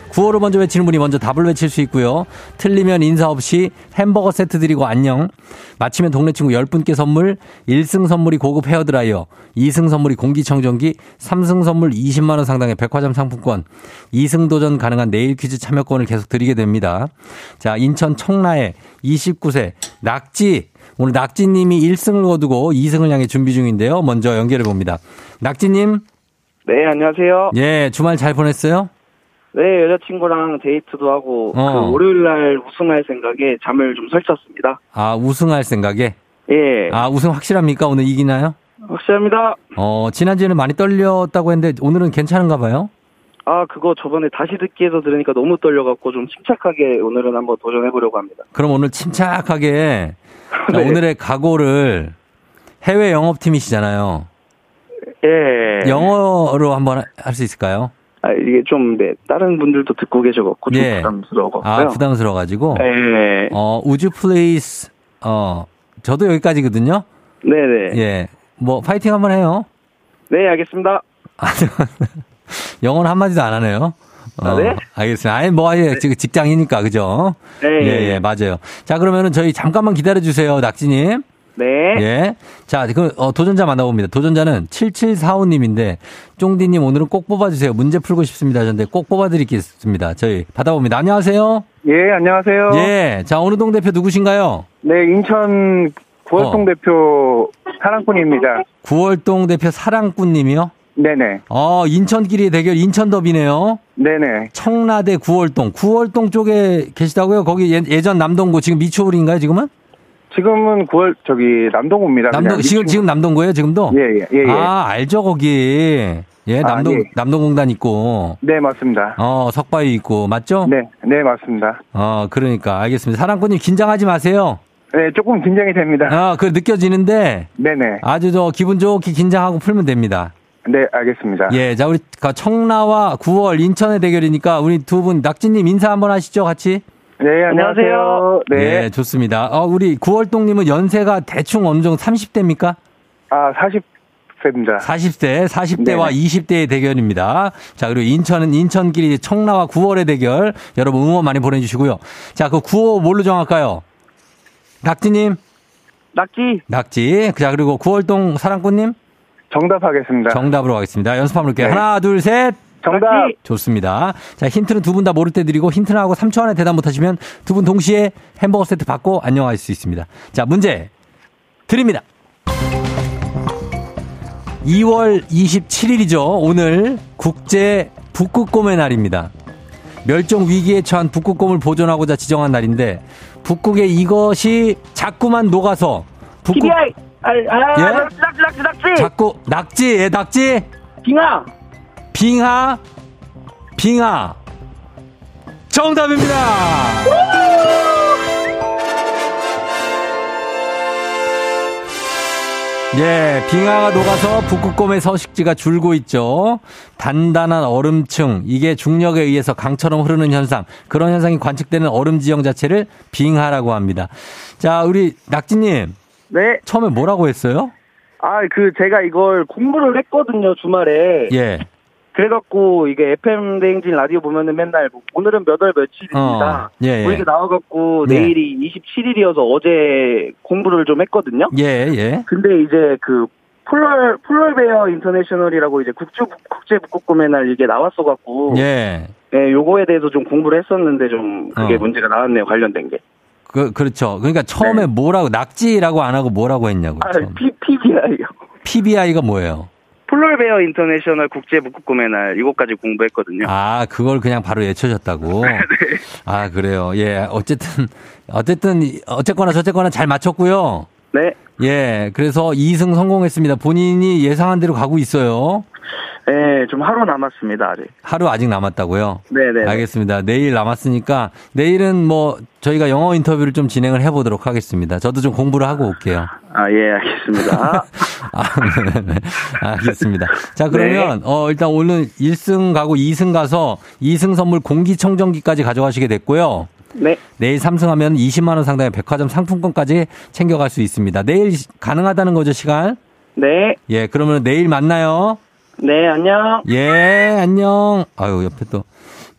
구호를 먼저 외치는 분이 먼저 답을 외칠 수 있고요. 틀리면 인사 없이 햄버거 세트 드리고 안녕. 마치면 동네 친구 10분께 선물, 1승 선물이 고급 헤어드라이어, 2승 선물이 공기청정기, 3승 선물 20만원 상당의 백화점 상품권, 2승 도전 가능한 내일 퀴즈 참여권을 계속 드리게 됩니다. 자, 인천 청라에 29세 낙지, 오늘 낙지님이 1승을 거두고 2승을 향해 준비 중인데요. 먼저 연결해 봅니다. 낙지님, 네, 안녕하세요. 예, 주말 잘 보냈어요? 네, 여자친구랑 데이트도 하고, 어. 그 월요일 날 우승할 생각에 잠을 좀 설쳤습니다. 아, 우승할 생각에? 예. 아, 우승 확실합니까? 오늘 이기나요? 확실합니다. 어, 지난주에는 많이 떨렸다고 했는데 오늘은 괜찮은가 봐요? 아, 그거 저번에 다시 듣기에서 들으니까 너무 떨려갖고 좀 침착하게 오늘은 한번 도전해보려고 합니다. 그럼 오늘 침착하게 [laughs] 자, 네. 오늘의 각오를 해외 영업팀이시잖아요. 예. 영어로 한번 할 수 있을까요? 아, 이게 좀, 네, 다른 분들도 듣고 계셔갖고 좀 예. 부담스러워갖고요. 아, 부담스러워가지고. 예. 어, would you please, 어, 저도 여기까지거든요? 네네. 예. 뭐, 파이팅 한번 해요. 네, 알겠습니다. [laughs] 영어는 한마디도 안 하네요. 어, 아, 네? 알겠습니다. 아니, 뭐, 아예 지금 직장이니까, 그죠? 네. 예, 예, 맞아요. 자, 그러면은 저희 잠깐만 기다려주세요, 낙지님. 네. 예. 자, 그, 어, 도전자 만나봅니다. 도전자는 7745님인데, 쫑디님 오늘은 꼭 뽑아주세요. 문제 풀고 싶습니다. 하셨는데 꼭 뽑아드리겠습니다. 저희 받아봅니다. 안녕하세요. 예, 안녕하세요. 예. 자, 어느 동 대표 누구신가요? 네, 인천 구월동 어. 대표 사랑꾼입니다. 구월동 대표 사랑꾼님이요? 네네. 어, 인천끼리의 대결 인천더비네요. 네네. 청라대 구월동. 구월동 쪽에 계시다고요? 거기 예, 예전 남동구 지금 미추홀인가요, 지금은? 지금은 구월, 저기, 남동구입니다. 남동, 지금, 지금 남동구예요, 지금도? 예, 예, 예, 예. 아, 알죠, 거기. 예, 아, 남동, 예. 남동공단 있고. 네, 맞습니다. 어, 석바위 있고, 맞죠? 네, 네, 맞습니다. 어, 그러니까, 알겠습니다. 사랑꾼님 긴장하지 마세요. 네, 조금 긴장이 됩니다. 어, 그 느껴지는데, 네네. 아주 저 기분 좋게 긴장하고 풀면 됩니다. 네, 알겠습니다. 예, 자, 우리 가- 청라와 9월 인천의 대결이니까 우리 두 분, 낙지님 인사 한번 하시죠, 같이? 네, 안녕하세요. 네. 예, 좋습니다. 어, 우리 9월동님은 연세가 대충 어느 정도 30대입니까? 아, 40세입니다. 40대, 40대와 네네. 20대의 대결입니다. 자, 그리고 인천은 인천끼리 청라와 9월의 대결. 여러분 응원 많이 보내주시고요. 자, 그 9호 뭘로 정할까요? 낙지님, 낙지. 낙지. 자, 그리고 9월동 사랑꾼님, 정답하겠습니다. 정답으로 가겠습니다. 연습 한번 볼게요. 네. 하나, 둘, 셋. 정답! 좋습니다. 자, 힌트는 두 분 다 모를 때 드리고 힌트는 하고 3초 안에 대답 못 하시면 두 분 동시에 햄버거 세트 받고 안녕하실 수 있습니다. 자, 문제 드립니다. 2월 27일이죠. 오늘 국제 북극곰의 날입니다. 멸종 위기에 처한 북극곰을 보존하고자 지정한 날인데 북극에 이것이 자꾸만 녹아서 북극 TBI. 아, 아, 예? 낙지, 낙지, 낙지, 낙지. 자꾸 낙지, 예, 낙지, 빙하. 빙하, 빙하. 정답입니다. 예, 빙하가 녹아서 북극곰의 서식지가 줄고 있죠. 단단한 얼음층, 이게 중력에 의해서 강처럼 흐르는 현상, 그런 현상이 관측되는 얼음 지형 자체를 빙하라고 합니다. 자, 우리 낙지님, 네. 처음에 뭐라고 했어요? 아, 그, 제가 이걸 공부를 했거든요, 주말에. 예. 그래갖고, 이게 FM 대행진 라디오 보면은 맨날, 뭐 오늘은 몇 월 며칠입니다. 어, 예, 뭐 예. 이렇게 나와갖고, 네. 내일이 27일이어서 어제 공부를 좀 했거든요. 예, 예. 근데 이제 그, 폴럴, 폴럴베어 인터내셔널이라고 이제 국제, 국제 북극곰의 날 이게 나왔어갖고. 예. 네, 요거에 대해서 좀 공부를 했었는데 좀 그게 어. 문제가 나왔네요, 관련된 게. 그, 그렇죠. 그러니까 처음에 뭐라고, 낙지라고 안 하고 뭐라고 했냐고. 네. 아, 처음. P, PBI요. PBI가 뭐예요? 폴럴베어 인터내셔널 국제 북극곰의 날 이거까지 공부했거든요. 아, 그걸 그냥 바로 외쳐졌다고? [laughs] 네. 아, 그래요. 예. 어쨌든, 어쨌든, 어쨌거나 저쨌거나 잘 맞췄고요. 네. 예. 그래서 2승 성공했습니다. 본인이 예상한 대로 가고 있어요. 네, 좀 하루 남았습니다, 아직. 하루 아직 남았다고요? 네네. 알겠습니다. 내일 남았으니까 내일은 뭐 저희가 영어 인터뷰를 좀 진행을 해보도록 하겠습니다. 저도 좀 공부를 하고 올게요. 아, 예, 알겠습니다. [laughs] 아, 네네. 알겠습니다. 자, 그러면, 어, 일단 오늘 1승 가고 2승 가서 2승 선물 공기청정기까지 가져가시게 됐고요. 네. 내일 3승하면 20만 원 상당의 백화점 상품권까지 챙겨갈 수 있습니다. 내일 시- 가능하다는 거죠, 시간? 네. 예, 그러면 내일 만나요. 네, 안녕. 예, 안녕. 아유, 옆에 또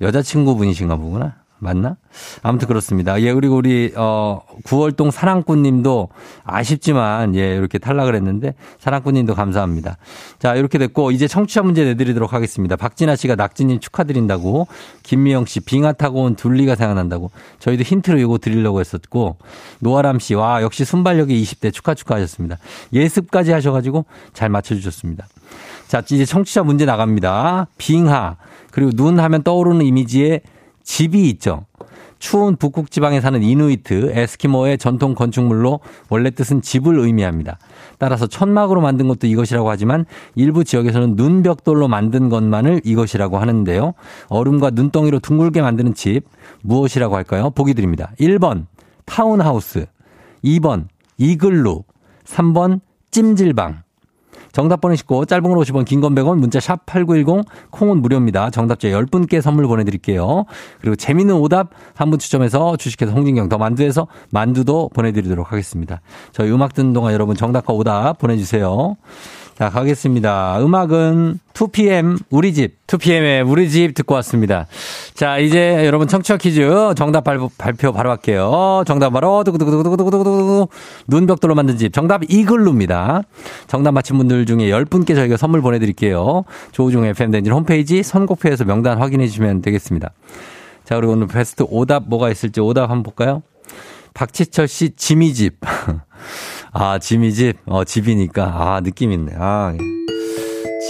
여자친구분이신가 보구나. 맞나? 아무튼 그렇습니다. 예, 그리고 우리, 어, 구월동 사랑꾼 님도 아쉽지만, 예, 이렇게 탈락을 했는데, 사랑꾼 님도 감사합니다. 자, 이렇게 됐고, 이제 청취자 문제 내드리도록 하겠습니다. 박진아 씨가 낙지님 축하드린다고, 김미영 씨, 빙하 타고 온 둘리가 생각난다고, 저희도 힌트로 이거 드리려고 했었고, 노아람 씨, 와, 역시 순발력이 20대 축하 축하하셨습니다. 예습까지 하셔가지고 잘 맞춰주셨습니다. 자, 이제 청취자 문제 나갑니다. 빙하, 그리고 눈 하면 떠오르는 이미지에 집이 있죠. 추운 북극 지방에 사는 이누이트, 에스키모의 전통 건축물로 원래 뜻은 집을 의미합니다. 따라서 천막으로 만든 것도 이것이라고 하지만 일부 지역에서는 눈벽돌로 만든 것만을 이것이라고 하는데요. 얼음과 눈덩이로 둥글게 만드는 집 무엇이라고 할까요? 보기 드립니다. 1번 타운하우스, 2번 이글루, 3번 찜질방. 정답 보내시고 짧은 걸 50원 긴 건 100원 문자 샵 8910 콩은 무료입니다. 정답자 10분께 선물 보내 드릴게요. 그리고 재밌는 오답 한 분 추첨해서 주식회사 홍진경 더 만두에서 만두도 보내 드리도록 하겠습니다. 저희 음악 듣는 동안 여러분 정답과 오답 보내 주세요. 자, 가겠습니다. 음악은 2PM 우리 집, 2PM의 우리 집 듣고 왔습니다. 자, 이제 여러분 청취자 퀴즈 정답 발표, 발표 바로 할게요. 정답 바로 두구두구두구두구두구두구 눈벽돌로 만든 집. 정답 이글루입니다. 정답 맞힌 분들 중에 10분께 저희가 선물 보내드릴게요. 조우종 FM 댕진 홈페이지 선곡표에서 명단 확인해 주시면 되겠습니다. 자, 그리고 오늘 베스트 오답 뭐가 있을지 오답 한번 볼까요? 박지철 씨 지미 집. [laughs] 아, 지미 집. 어, 집이니까. 아, 느낌 있네. 아. 예.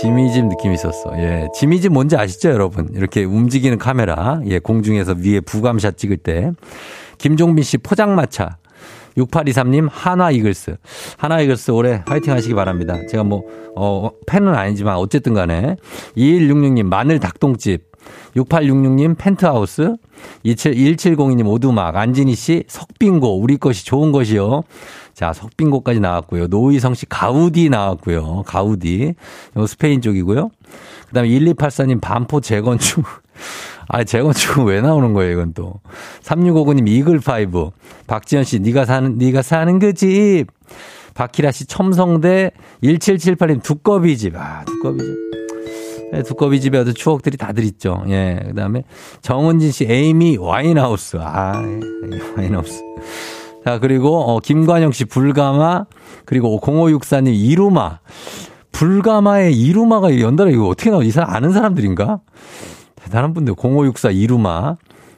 지미 집 느낌 있었어. 예. 지미 집 뭔지 아시죠, 여러분? 이렇게 움직이는 카메라. 예, 공중에서 위에 부감샷 찍을 때. 김종빈 씨 포장마차. 6823님 한화 이글스. 한화 이글스 올해 화이팅 하시기 바랍니다. 제가 뭐, 어, 팬은 아니지만 어쨌든 간에. 2166님 마늘 닭똥집. 6866님 펜트하우스. 27, 1702님 오두막. 안진희 씨 석빙고. 우리 것이 좋은 것이요. 자, 석빙고까지 나왔고요. 노희성 씨 가우디 나왔고요. 가우디. 이거 스페인 쪽이고요. 그 다음에 1284님 반포 재건축. [laughs] 아, 재건축은 왜 나오는 거예요, 이건 또. 3659님 이글파이브. 박지현 씨, 네가 사는, 네가 사는 그 집. 박희라 씨 첨성대 1778님 두꺼비 집. 아, 두꺼비 집. 네, 두꺼비 집에 어떤 추억들이 다들 있죠. 예. 그 다음에 정은진 씨 에이미 와인하우스. 아, 예. 와인하우스. 자, 그리고, 어, 김관영 씨 불가마, 그리고 0564님 이루마. 불가마에 이루마가 연달아 이거 어떻게 나오지? 이 사람 아는 사람들인가? 대단한 분들. 0564 이루마.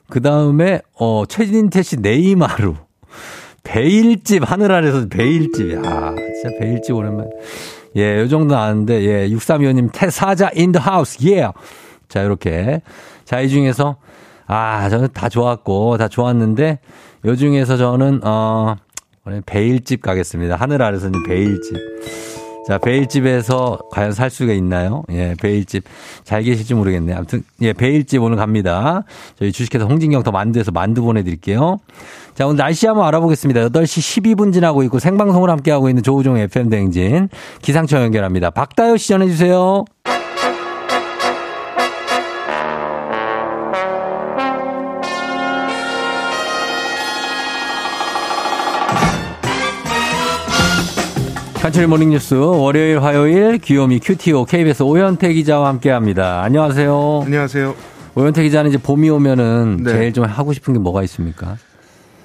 그 다음에, 어, 최진태 씨 네이마루. 베일집, 하늘 아래서 베일집. 야 진짜 베일집 오랜만에. 예, 요 정도 아는데, 예, 6325님 태사자 인 더 하우스, 예. 자, 요렇게. 자, 이 중에서, 아, 저는 다 좋았고, 다 좋았는데, 요 중에서 저는, 어, 베일집 가겠습니다. 하늘 아래서는 베일집. 자, 베일집에서 과연 살 수가 있나요? 예, 베일집. 잘 계실지 모르겠네요. 아무튼, 예, 베일집 오늘 갑니다. 저희 주식회사 홍진경 더 만두에서 만두 보내드릴게요. 자, 오늘 날씨 한번 알아보겠습니다. 8시 12분 지나고 있고 생방송을 함께하고 있는 조우종 FM대행진. 기상청 연결합니다. 박다효 씨 전해주세요. 간추린 모닝뉴스 월요일 화요일 귀요미 큐티오 KBS 오현태 기자와 함께합니다. 안녕하세요. 안녕하세요. 오현태 기자는 이제 봄이 오면은 네. 제일 좀 하고 싶은 게 뭐가 있습니까?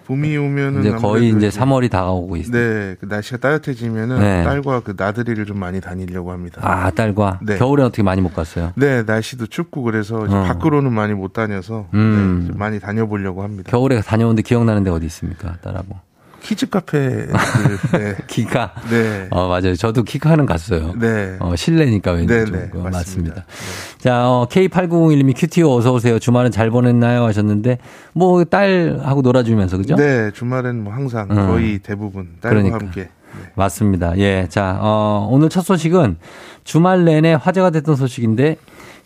봄이 오면은 이제 거의 이제 3월이 다가오고 있어요. 네, 그 날씨가 따뜻해지면은 네. 딸과 그 나들이를 좀 많이 다니려고 합니다. 아 딸과 네. 겨울에 어떻게 많이 못 갔어요? 네, 날씨도 춥고 그래서 어. 밖으로는 많이 못 다녀서 음. 네, 좀 많이 다녀보려고 합니다. 겨울에 다녀온데 기억나는 데 어디 있습니까? 딸하고. 키즈 카페 [laughs] 네. 키카. 네. 어 맞아요. 저도 키카는 갔어요. 네. 어 실내니까 왠지 네, 좀 네, 맞습니다. 맞습니다. 자, 어, K8901님이 큐티오 어서 오세요. 주말은 잘 보냈나요? 하셨는데 뭐 딸하고 놀아 주면서 그죠? 네, 주말엔 뭐 항상 음. 거의 대부분 딸과 그러니까. 함께. 네. 맞습니다. 예. 자, 어, 오늘 첫 소식은 주말 내내 화제가 됐던 소식인데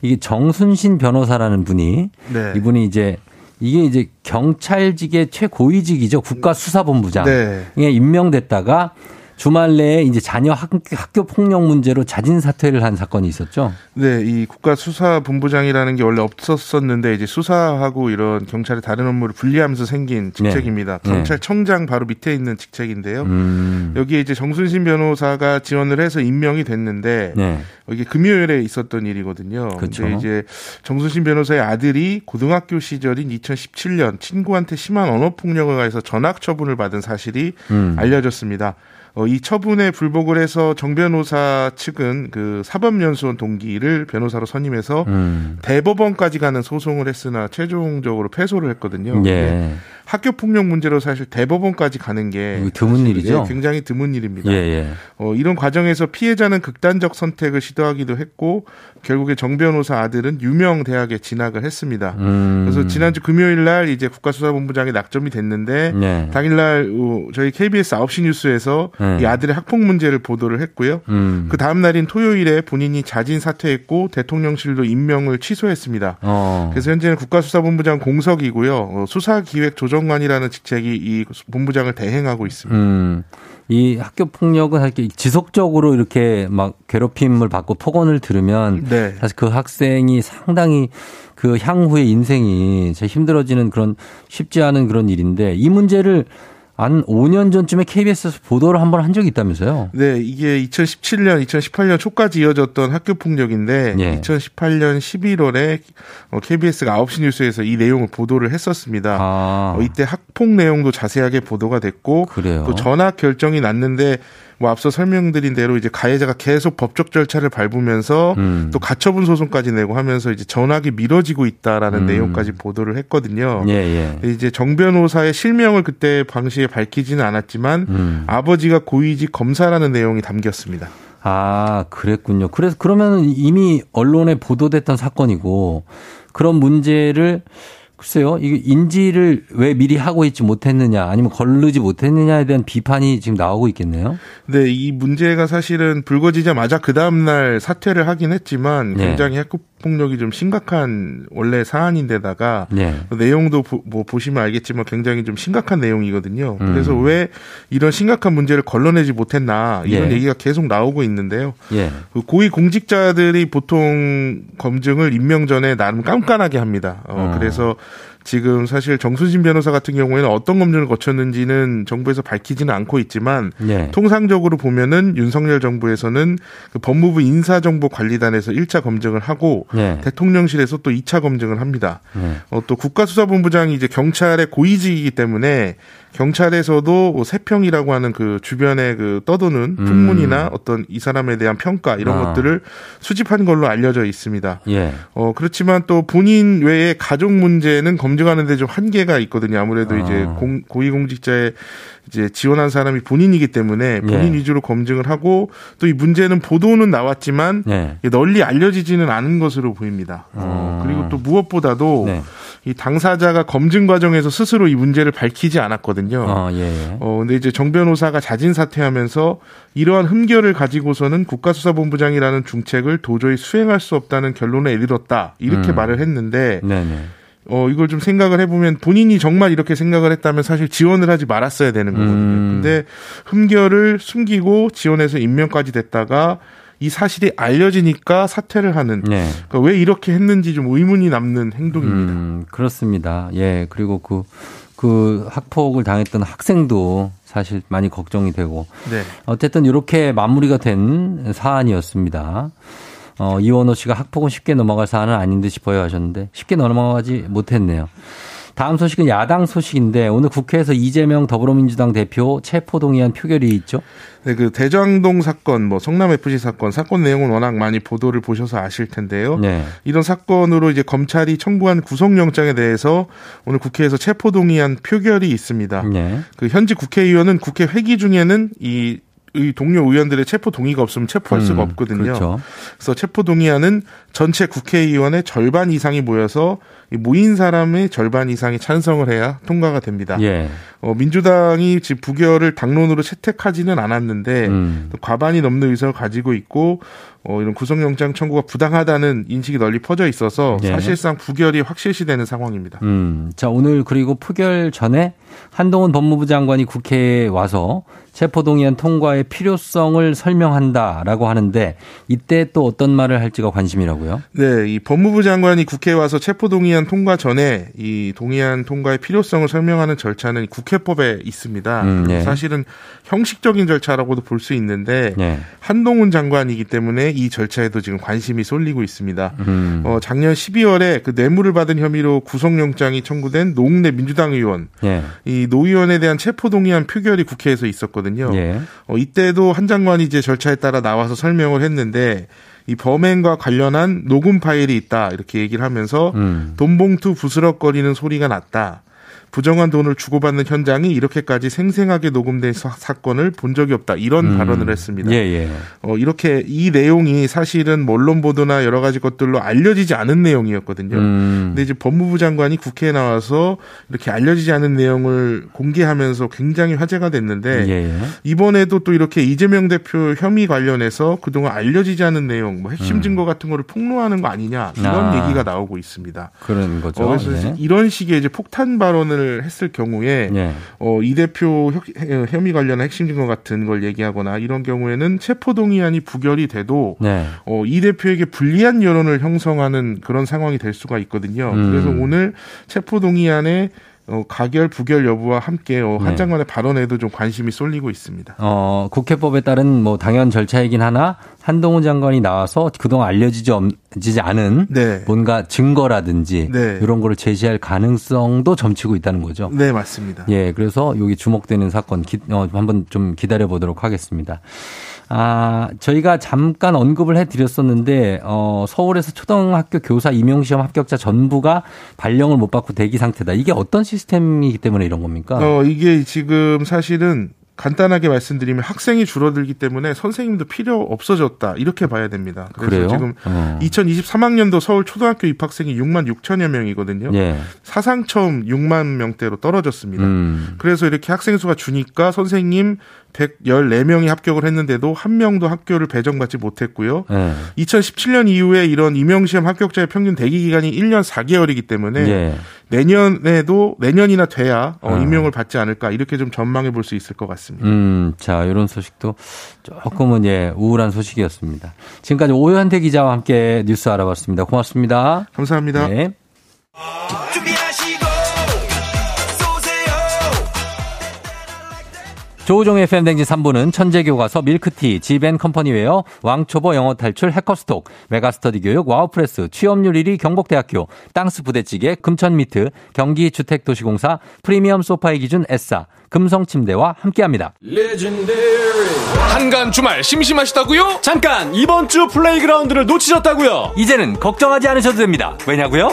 이게 정순신 변호사라는 분이 네. 이분이 이제 이게 이제 경찰직의 최고위직이죠. 국가수사본부장. 네. 에 임명됐다가 주말 내에 이제 자녀 학교, 학교 폭력 문제로 자진 사퇴를 한 사건이 있었죠. 네, 이 국가 수사 본부장이라는 게 원래 없었었는데 이제 수사하고 이런 경찰의 다른 업무를 분리하면서 생긴 직책입니다. 네. 경찰청장 바로 밑에 있는 직책인데요. 음. 여기에 이제 정순신 변호사가 지원을 해서 임명이 됐는데 네. 이게 금요일에 있었던 일이거든요. 그렇죠. 근데 이제 정순신 변호사의 아들이 고등학교 시절인 2017년 친구한테 심한 언어 폭력을 가해서 전학 처분을 받은 사실이 음. 알려졌습니다. 어, 이 처분에 불복을 해서 정 변호사 측은 그 사법연수원 동기를 변호사로 선임해서 음. 대법원까지 가는 소송을 했으나 최종적으로 패소를 했거든요. 예. 학교 폭력 문제로 사실 대법원까지 가는 게 드문 일이죠? 예, 굉장히 드문 일입니다. 예, 예. 어, 이런 과정에서 피해자는 극단적 선택을 시도하기도 했고 결국에 정 변호사 아들은 유명 대학에 진학을 했습니다. 음. 그래서 지난주 금요일 날 이제 국가수사본부장에 낙점이 됐는데 네. 당일날 어, 저희 KBS 9시 뉴스에서 네. 이 아들의 학폭 문제를 보도를 했고요. 음. 그 다음 날인 토요일에 본인이 자진 사퇴했고 대통령실도 임명을 취소했습니다. 어. 그래서 현재는 국가수사본부장 공석이고요. 어, 수사기획 조정 관이라는 직책이 이 본부장을 대행하고 있습니다. 음. 이 학교 폭력은 사실 지속적으로 이렇게 막 괴롭힘을 받고 폭언을 들으면 네. 사실 그 학생이 상당히 그 향후의 인생이 진짜 힘들어지는 그런 쉽지 않은 그런 일인데 이 문제를 한 5년 전쯤에 KBS에서 보도를 한번한 적이 있다면서요? 네, 이게 2017년, 2018년 초까지 이어졌던 학교 폭력인데 예. 2018년 11월에 KBS가 9시 뉴스에서 이 내용을 보도를 했었습니다. 아, 어, 이때 학폭 내용도 자세하게 보도가 됐고 그래요. 또 전학 결정이 났는데 뭐 앞서 설명드린 대로 이제 가해자가 계속 법적 절차를 밟으면서 음. 또 가처분 소송까지 내고 하면서 이제 전학이 미뤄지고 있다라는 음. 내용까지 보도를 했거든요. 예, 예. 이제 정 변호사의 실명을 그때 방시에 밝히지는 않았지만 음. 아버지가 고위직 검사라는 내용이 담겼습니다. 아, 그랬군요. 그래서 그러면 이미 언론에 보도됐던 사건이고 그런 문제를 글쎄요, 이게 인지를 왜 미리 하고 있지 못했느냐, 아니면 걸르지 못했느냐에 대한 비판이 지금 나오고 있겠네요. 네, 이 문제가 사실은 불거지자마자 그 다음날 사퇴를 하긴 했지만 네. 굉장히 학교 폭력이 좀 심각한 원래 사안인데다가 네. 내용도 보, 뭐 보시면 알겠지만 굉장히 좀 심각한 내용이거든요. 음. 그래서 왜 이런 심각한 문제를 걸러내지 못했나 이런 예. 얘기가 계속 나오고 있는데요. 예. 그 고위 공직자들이 보통 검증을 임명 전에 나름 깐깐하게 합니다. 어, 어. 그래서 지금 사실 정수진 변호사 같은 경우에는 어떤 검증을 거쳤는지는 정부에서 밝히지는 않고 있지만 예. 통상적으로 보면은 윤석열 정부에서는 그 법무부 인사정보관리단에서 1차 검증을 하고 예. 대통령실에서 또 2차 검증을 합니다. 예. 어, 또 국가수사본부장이 이제 경찰의 고위직이기 때문에 경찰에서도 뭐 세평이라고 하는 그 주변에 그 떠도는 음. 풍문이나 어떤 이 사람에 대한 평가 이런 아. 것들을 수집한 걸로 알려져 있습니다. 예. 어, 그렇지만 또 본인 외에 가족 문제는 검증하는데 좀 한계가 있거든요. 아무래도 아. 이제 공, 고위공직자에 이제 지원한 사람이 본인이기 때문에 본인 예. 위주로 검증을 하고 또 이 문제는 보도는 나왔지만 예. 널리 알려지지는 않은 것으로 보입니다. 어, 음. 그리고 또 무엇보다도 네. 이 당사자가 검증 과정에서 스스로 이 문제를 밝히지 않았거든요. 어, 예. 예. 어, 근데 이제 정 변호사가 자진 사퇴하면서 이러한 흠결을 가지고서는 국가수사본부장이라는 중책을 도저히 수행할 수 없다는 결론에 이르렀다. 이렇게 음. 말을 했는데, 네네. 어, 이걸 좀 생각을 해보면 본인이 정말 이렇게 생각을 했다면 사실 지원을 하지 말았어야 되는 거거든요. 음. 근데 흠결을 숨기고 지원해서 임명까지 됐다가 이 사실이 알려지니까 사퇴를 하는. 네. 그러니까 왜 이렇게 했는지 좀 의문이 남는 행동입니다. 음, 그렇습니다. 예. 그리고 그, 그 학폭을 당했던 학생도 사실 많이 걱정이 되고. 네. 어쨌든 이렇게 마무리가 된 사안이었습니다. 어, 이원호 씨가 학폭은 쉽게 넘어갈 사안은 아닌 듯 싶어요 하셨는데 쉽게 넘어가지 못했네요. 다음 소식은 야당 소식인데 오늘 국회에서 이재명 더불어민주당 대표 체포동의안 표결이 있죠. 네, 그 대장동 사건, 뭐 성남 FC 사건, 사건 내용은 워낙 많이 보도를 보셔서 아실 텐데요. 네. 이런 사건으로 이제 검찰이 청구한 구속영장에 대해서 오늘 국회에서 체포동의안 표결이 있습니다. 네. 그 현직 국회의원은 국회 회기 중에는 이, 이 동료 의원들의 체포 동의가 없으면 체포할 수가 음, 없거든요. 그렇죠. 그래서 체포 동의안은 전체 국회의원의 절반 이상이 모여서 이 모인 사람의 절반 이상이 찬성을 해야 통과가 됩니다. 예. 어, 민주당이 지금 부결을 당론으로 채택하지는 않았는데 음. 또 과반이 넘는 의석을 가지고 있고 어, 이런 구속영장 청구가 부당하다는 인식이 널리 퍼져 있어서 네. 사실상 부결이 확실시되는 상황입니다. 음. 자, 오늘 그리고 표결 전에 한동훈 법무부 장관이 국회에 와서 체포동의안 통과의 필요성을 설명한다라고 하는데 이때 또 어떤 말을 할지가 관심이라고요. 네, 이 법무부 장관이 국회에 와서 체포동의안 통과 전에 이 동의안 통과의 필요성을 설명하는 절차는 국회법에 있습니다. 음, 네. 사실은 형식적인 절차라고도 볼 수 있는데 네. 한동훈 장관이기 때문에 이 절차에도 지금 관심이 쏠리고 있습니다. 음. 어, 작년 12월에 그 뇌물을 받은 혐의로 구속영장이 청구된 노웅래 민주당 의원, 예. 이노 의원에 대한 체포동의안 표결이 국회에서 있었거든요. 예. 어, 이때도 한 장관이 이제 절차에 따라 나와서 설명을 했는데 이 범행과 관련한 녹음 파일이 있다 이렇게 얘기를 하면서 음. 돈봉투 부스럭거리는 소리가 났다. 부정한 돈을 주고받는 현장이 이렇게까지 생생하게 녹음된 사, 사건을 본 적이 없다. 이런 음. 발언을 했습니다. 예, 예. 어, 이렇게 이 내용이 사실은 뭐 언론 보도나 여러 가지 것들로 알려지지 않은 내용이었거든요. 음. 근데 이제 법무부 장관이 국회에 나와서 이렇게 알려지지 않은 내용을 공개하면서 굉장히 화제가 됐는데 예, 예. 이번에도 또 이렇게 이재명 대표 혐의 관련해서 그동안 알려지지 않은 내용, 뭐 핵심 증거 같은 거를 폭로하는 거 아니냐 이런 음. 아. 얘기가 나오고 있습니다. 그런 거죠. 어, 그래서 네. 이런 식의 이제 폭탄 발언을 했을 경우에 예. 어, 이 대표 혐- 혐의 관련한 핵심 증거 같은 걸 얘기하거나 이런 경우에는 체포동의안이 부결이 돼도 네. 어, 이 대표에게 불리한 여론을 형성하는 그런 상황이 될 수가 있거든요. 음. 그래서 오늘 체포동의안의 어, 가결, 부결 여부와 함께 어, 한 네. 장관의 발언에도 좀 관심이 쏠리고 있습니다. 어, 국회법에 따른 뭐 당연 절차이긴 하나 한동훈 장관이 나와서 그동안 알려지지 지지 않은 네. 뭔가 증거라든지 네. 이런 거를 제시할 가능성도 점치고 있다는 거죠. 네, 맞습니다. 예, 그래서 여기 주목되는 사건 기, 어, 한번 좀 기다려 보도록 하겠습니다. 아, 저희가 잠깐 언급을 해 드렸었는데 어, 서울에서 초등학교 교사 임용 시험 합격자 전부가 발령을 못 받고 대기 상태다. 이게 어떤 시스템이기 때문에 이런 겁니까? 어, 이게 지금 사실은 간단하게 말씀드리면 학생이 줄어들기 때문에 선생님도 필요 없어졌다. 이렇게 봐야 됩니다. 그래서 그래요? 지금 어. 2023학년도 서울 초등학교 입학생이 6만 6천여 명이거든요. 예. 사상 처음 6만 명대로 떨어졌습니다. 음. 그래서 이렇게 학생 수가 주니까 선생님 114명이 합격을 했는데도 한 명도 학교를 배정받지 못했고요. 예. 2017년 이후에 이런 임용시험 합격자의 평균 대기 기간이 1년 4개월이기 때문에 예. 내년에도 내년이나 돼야 어, 어. 임용을 받지 않을까 이렇게 좀 전망해 볼 수 있을 것 같습니다. 음, 자, 이런 소식도 조금은 예, 우울한 소식이었습니다. 지금까지 오현태 기자와 함께 뉴스 알아봤습니다. 고맙습니다. 감사합니다. 네. 조우종의 펨댕진 3부는 천재교과서 밀크티, 지벤컴퍼니웨어, 왕초보 영어 탈출 해커스톡, 메가스터디 교육 와우프레스, 취업률 1위 경복대학교, 땅스 부대찌개, 금천미트, 경기주택도시공사, 프리미엄 소파의 기준 에싸, 금성침대와 함께합니다. 한가한 주말 심심하시다고요? 잠깐 이번 주 플레이그라운드를 놓치셨다고요? 이제는 걱정하지 않으셔도 됩니다. 왜냐고요?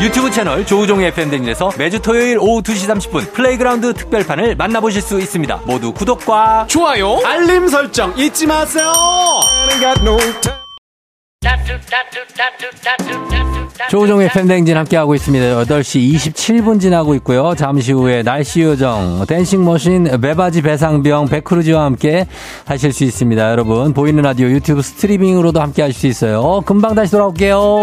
유튜브 채널 조우종의 FM대행진에서 매주 토요일 오후 2시 30분 플레이그라운드 특별판을 만나보실 수 있습니다. 모두 구독과 좋아요 알림 설정 잊지 마세요 조우종의 FM대행진 함께하고 있습니다. 8시 27분 지나고 있고요. 잠시 후에 날씨 요정, 댄싱머신, 배바지 배상병, 백크루즈와 함께 하실 수 있습니다. 여러분, 보이는 라디오 유튜브 스트리밍으로도 함께 하실 수 있어요. 금방 다시 돌아올게요.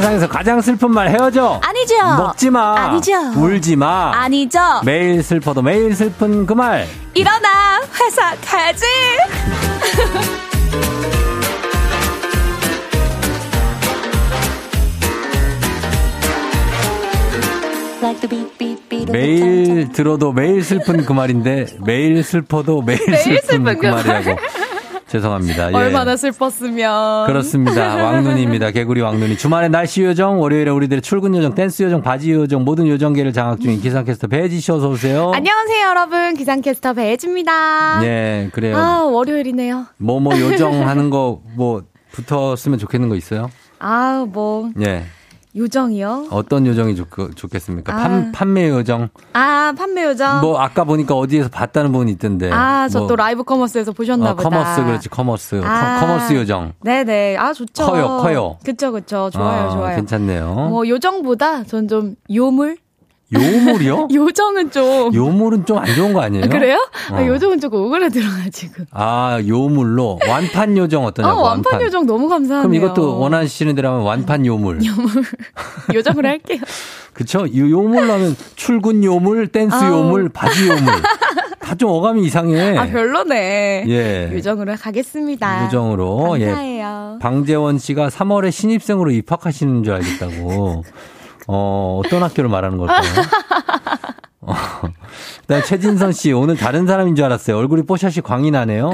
세상에서 가장 슬픈 말 헤어져. 아니죠. 먹지 마. 아니죠. 울지 마. 아니죠. 매일 슬퍼도 매일 슬픈 그 말. 일어나 회사 가야지. 매일 들어도 매일 슬픈 그 말인데 매일 슬퍼도 매일, 매일 슬픈, 슬픈 그그 말. 말이라고. 죄송합니다. 예. 얼마나 슬펐으면. 그렇습니다. [laughs] 왕눈입니다. 개구리 왕눈이. 주말에 날씨 요정, 월요일에 우리들의 출근 요정, 댄스 요정, 바지 요정, 모든 요정계를 장악 중인 기상캐스터 배지 씨 어서 오세요. 안녕하세요, 여러분. 기상캐스터 배혜지입니다. 예, 그래요. 아, 월요일이네요. 뭐, 뭐 요정 [laughs] 하는 거, 뭐, 붙었으면 좋겠는 거 있어요? 아, 뭐, 예. 요정이요? 어떤 요정이 좋, 좋겠습니까? 판, 아. 판매 요정. 아, 판매 요정? 뭐, 아까 보니까 어디에서 봤다는 분이 있던데. 아, 저 뭐, 또 live commerce에서 보셨나 어, 보다. commerce, 그렇지, commerce. 아. com, merce 요정. 네네. 아, 좋죠. 커요, 커요. 그쵸, 그쵸. 좋아요, 아, 좋아요. 괜찮네요. 뭐, 요정보다 전 좀 요물? 요물이요? [laughs] 요정은 좀. 요물은 좀 안 좋은 거 아니에요? 아, 그래요? 어. 아, 요정은 조금 오그라들어가지고. 아, 요물로. 완판 요정 아, 어떠냐고, 완판 요정 너무 감사하네요. 그럼 이것도 원하시는 대로 하면 완판 요물. [laughs] 요정을 할게요. [laughs] 그쵸? 요, 요물로 하면 출근 요물, 댄스 아우. 요물, 바지 요물. 아, 좀 어감이 이상해. 아, 별로네. 예. 요정으로 가겠습니다. 요정으로. 감사해요. 예. 방재원 씨가 3월에 신입생으로 입학하시는 줄 알겠다고. 어, 어떤 학교를 말하는 걸까요? [laughs] 어. 그다음에 최진선 씨 오늘 다른 사람인 줄 알았어요. 얼굴이 뽀샤시 광이 나네요.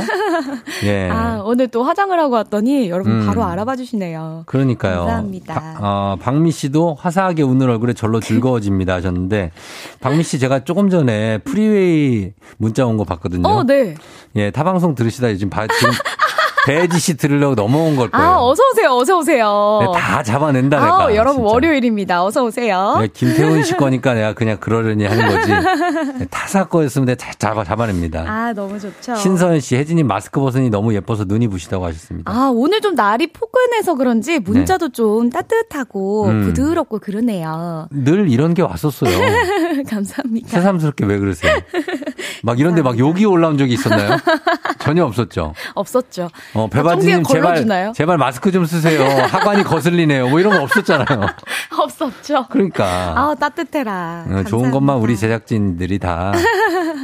예. [laughs] 아, 오늘 또 화장을 하고 왔더니 여러분 음. 바로 알아봐 주시네요. 그러니까요. 감사합니다. 바- 어, 박미 씨도 화사하게 웃는 얼굴에 절로 즐거워집니다 하셨는데 박미 씨 제가 조금 전에 프리웨이 문자 온 거 봤거든요. 어, 네. 예, 타방송 들으시다 지금 바, 지금 [laughs] 배지 씨 들으려고 넘어온 걸 거예요. 아, 어서 오세요. 어서 오세요. 네, 다 잡아낸다 내가. 아, 여러분 진짜. 월요일입니다. 어서 오세요. 네, 김태훈 씨 거니까 내가 그냥 그러려니 하는 거지. [laughs] 네, 타사 거였으면 내가 잘 잡아, 잡아냅니다. 아, 너무 좋죠. 신서연 씨, 혜진님 마스크 벗으니 너무 예뻐서 눈이 부시다고 하셨습니다. 아, 오늘 좀 날이 포근해서 그런지 문자도 좀 따뜻하고 네. 음. 부드럽고 그러네요. 늘 이런 게 왔었어요. [laughs] 감사합니다. 새삼스럽게 왜 그러세요? 막 이런데 막 욕이 올라온 적이 있었나요? 전혀 없었죠. 없었죠. 어, 배바지님 제발, 걸러주나요? 제발 마스크 좀 쓰세요. 하관이 거슬리네요. 뭐 이런 거 없었잖아요. [laughs] 없었죠. 그러니까. 아, 따뜻해라. 어, 좋은 것만 우리 제작진들이 다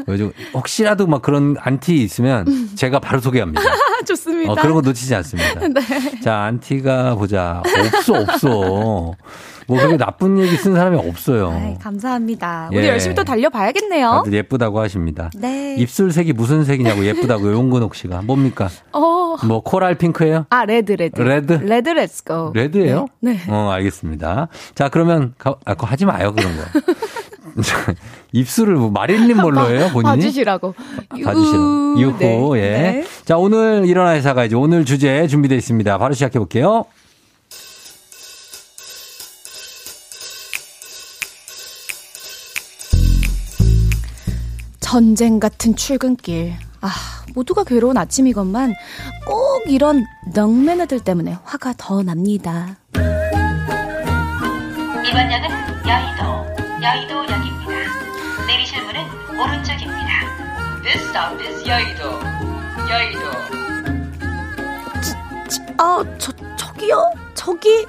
요즘 혹시라도 막 그런 안티 있으면 제가 바로 소개합니다. [laughs] 좋습니다. 어, 그런 거 놓치지 않습니다. [laughs] 네. 자, 안티가 보자. 없어, 없어. 뭐 그렇게 나쁜 얘기 쓴 사람이 없어요. 아이, 감사합니다. 우리 예. 열심히 또 달려봐야겠네요. 다들 예쁘다고 하십니다. 네. 입술색이 무슨 색이냐고 예쁘다고 용근옥 씨가 뭡니까? 어. 뭐 coral pink예요? 아, red, red. Red? Red, let's go. Red예요? 네. 네. 어, 알겠습니다. 자, 그러면 가, 아, 그거 하지 마요 그런 거. [laughs] 입술을 뭐 마릴린 뭘로 해요 본인이? 봐주시라고. 봐주시라고. 유후, 네. 예. 네. 자, 오늘 일어나 회사가 이제 오늘 주제 준비되어 있습니다. 바로 시작해 볼게요. 전쟁 같은 출근길. 아, 모두가 괴로운 아침이건만 꼭 이런 넉매너들 때문에 화가 더 납니다. 이번 역은 여의도, 여의도역입니다. 내리실 문은 오른쪽입니다. This stop is 여의도, 여의도. 아, 저, 저기요? 저기,